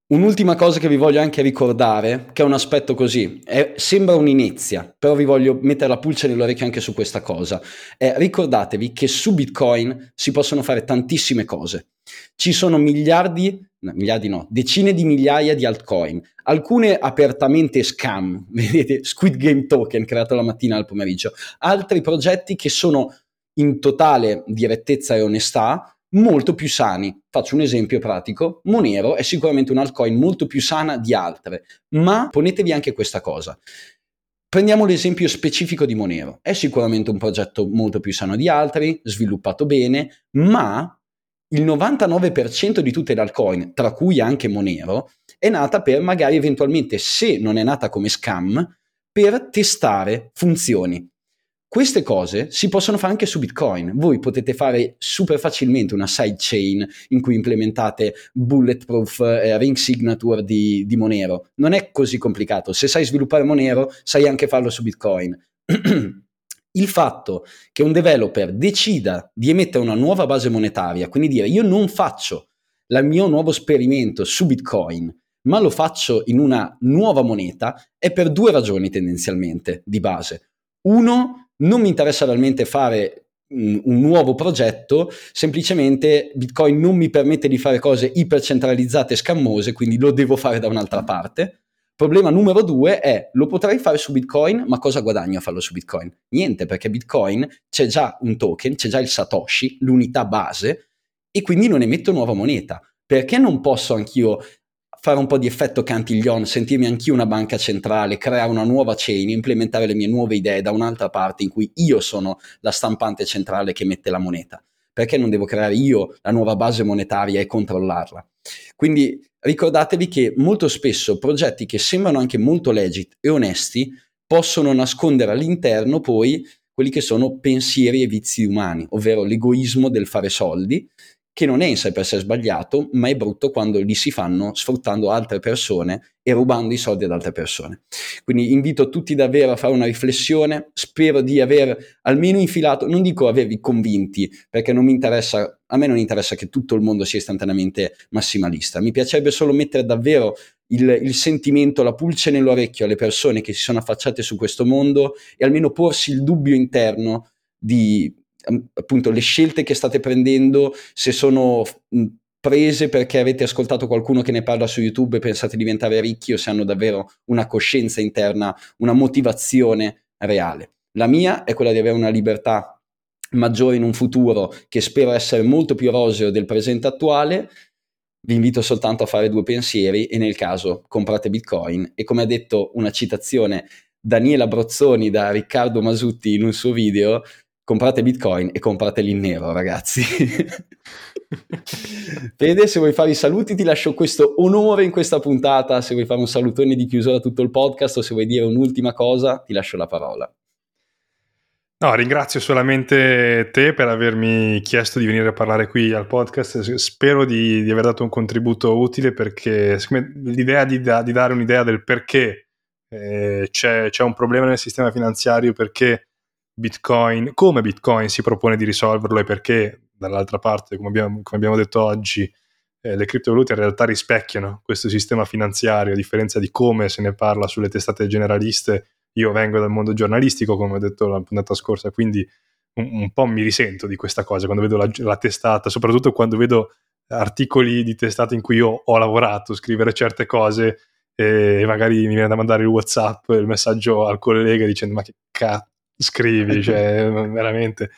Un'ultima cosa che vi voglio anche ricordare, che è un aspetto così, è, sembra un'inizia, però vi voglio mettere la pulce nell'orecchio anche su questa cosa. È, ricordatevi che su Bitcoin si possono fare tantissime cose. Ci sono miliardi, no, miliardi no, decine di migliaia di altcoin, alcune apertamente scam, vedete, Squid Game Token creato la mattina al pomeriggio, altri progetti che sono in totale direttezza e onestà, molto più sani. Faccio un esempio pratico, Monero è sicuramente un altcoin molto più sana di altre, ma ponetevi anche questa cosa. Prendiamo l'esempio specifico di Monero. È sicuramente un progetto molto più sano di altri, sviluppato bene, ma il 99% di tutte le altcoin, tra cui anche Monero, è nata per magari eventualmente, se non è nata come scam, per testare funzioni. Queste cose si possono fare anche su Bitcoin. Voi potete fare super facilmente una sidechain in cui implementate bulletproof eh, ring signature di, di Monero. Non è così complicato. Se sai sviluppare Monero, sai anche farlo su Bitcoin. il fatto che un developer decida di emettere una nuova base monetaria, quindi dire io non faccio il mio nuovo esperimento su Bitcoin, ma lo faccio in una nuova moneta, è per due ragioni tendenzialmente di base. Uno, non mi interessa realmente fare un, un nuovo progetto, semplicemente Bitcoin non mi permette di fare cose ipercentralizzate e scammose, quindi lo devo fare da un'altra parte. Problema numero due è lo potrei fare su Bitcoin, ma cosa guadagno a farlo su Bitcoin? Niente, perché Bitcoin c'è già un token, c'è già il Satoshi, l'unità base, e quindi non emetto nuova moneta. Perché non posso anch'io fare un po' di effetto Cantillon, sentirmi anch'io una banca centrale, creare una nuova chain, implementare le mie nuove idee da un'altra parte in cui io sono la stampante centrale che mette la moneta? Perché non devo creare io la nuova base monetaria e controllarla? Quindi ricordatevi che molto spesso progetti che sembrano anche molto legit e onesti possono nascondere all'interno poi quelli che sono pensieri e vizi umani, ovvero l'egoismo del fare soldi, che non è in sé per sé sbagliato, ma è brutto quando li si fanno sfruttando altre persone e rubando i soldi ad altre persone. Quindi invito tutti davvero a fare una riflessione, spero di aver almeno infilato, non dico avervi convinti, perché non mi interessa, a me non interessa che tutto il mondo sia istantaneamente massimalista, mi piacerebbe solo mettere davvero il, il, sentimento, la pulce nell'orecchio alle persone che si sono affacciate su questo mondo e almeno porsi il dubbio interno di appunto le scelte che state prendendo, se sono prese perché avete ascoltato qualcuno che ne parla su YouTube e pensate di diventare ricchi o se hanno davvero una coscienza interna, una motivazione reale. La mia è quella di avere una libertà maggiore in un futuro che spero essere molto più roseo del presente attuale. Vi invito soltanto a fare due pensieri e nel caso comprate Bitcoin e come ha detto una citazione Daniela Brozzoni da Riccardo Masutti in un suo video, comprate Bitcoin e comprateli in nero, ragazzi. Fede, se vuoi fare i saluti ti lascio questo onore in questa puntata, se vuoi fare un salutone di chiusura a tutto il podcast o se vuoi dire un'ultima cosa ti lascio la parola. No, ringrazio solamente te per avermi chiesto di venire a parlare qui al podcast. Spero di, di aver dato un contributo utile perché l'idea di, di dare un'idea del perché eh, c'è, c'è, un problema nel sistema finanziario, perché Bitcoin, come Bitcoin si propone di risolverlo e perché dall'altra parte, come abbiamo, come abbiamo detto oggi, eh, le criptovalute in realtà rispecchiano questo sistema finanziario, a differenza di come se ne parla sulle testate generaliste. Io vengo dal mondo giornalistico, come ho detto la puntata scorsa, quindi un, un po' mi risento di questa cosa quando vedo la, la, testata, soprattutto quando vedo articoli di testata in cui io ho lavorato, scrivere certe cose e magari mi viene da mandare il WhatsApp, il messaggio al collega dicendo ma che cazzo scrivi, cioè veramente.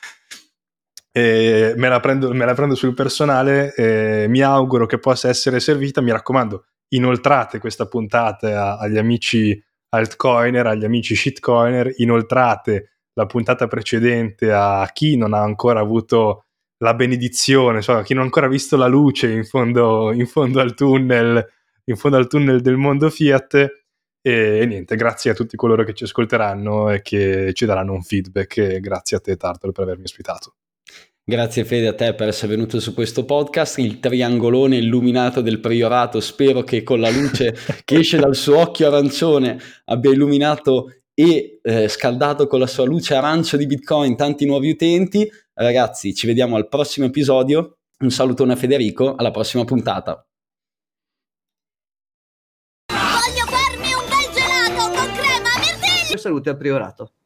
Me, la prendo, me la prendo sul personale, e mi auguro che possa essere servita, mi raccomando, inoltrate questa puntata agli amici altcoiner, agli amici shitcoiner, inoltrate la puntata precedente a chi non ha ancora avuto la benedizione, cioè chi non ha ancora visto la luce in fondo, in fondo al tunnel, in fondo al tunnel del mondo Fiat. E, niente, grazie a tutti coloro che ci ascolteranno e che ci daranno un feedback. E grazie a te, Tartalo, per avermi ospitato. Grazie Fede a te per essere venuto su questo podcast, il triangolone illuminato del priorato, spero che con la luce che esce dal suo occhio arancione abbia illuminato e eh, scaldato con la sua luce arancio di Bitcoin tanti nuovi utenti. Ragazzi, ci vediamo al prossimo episodio. Un salutone a Federico, alla prossima puntata. Saluti al priorato.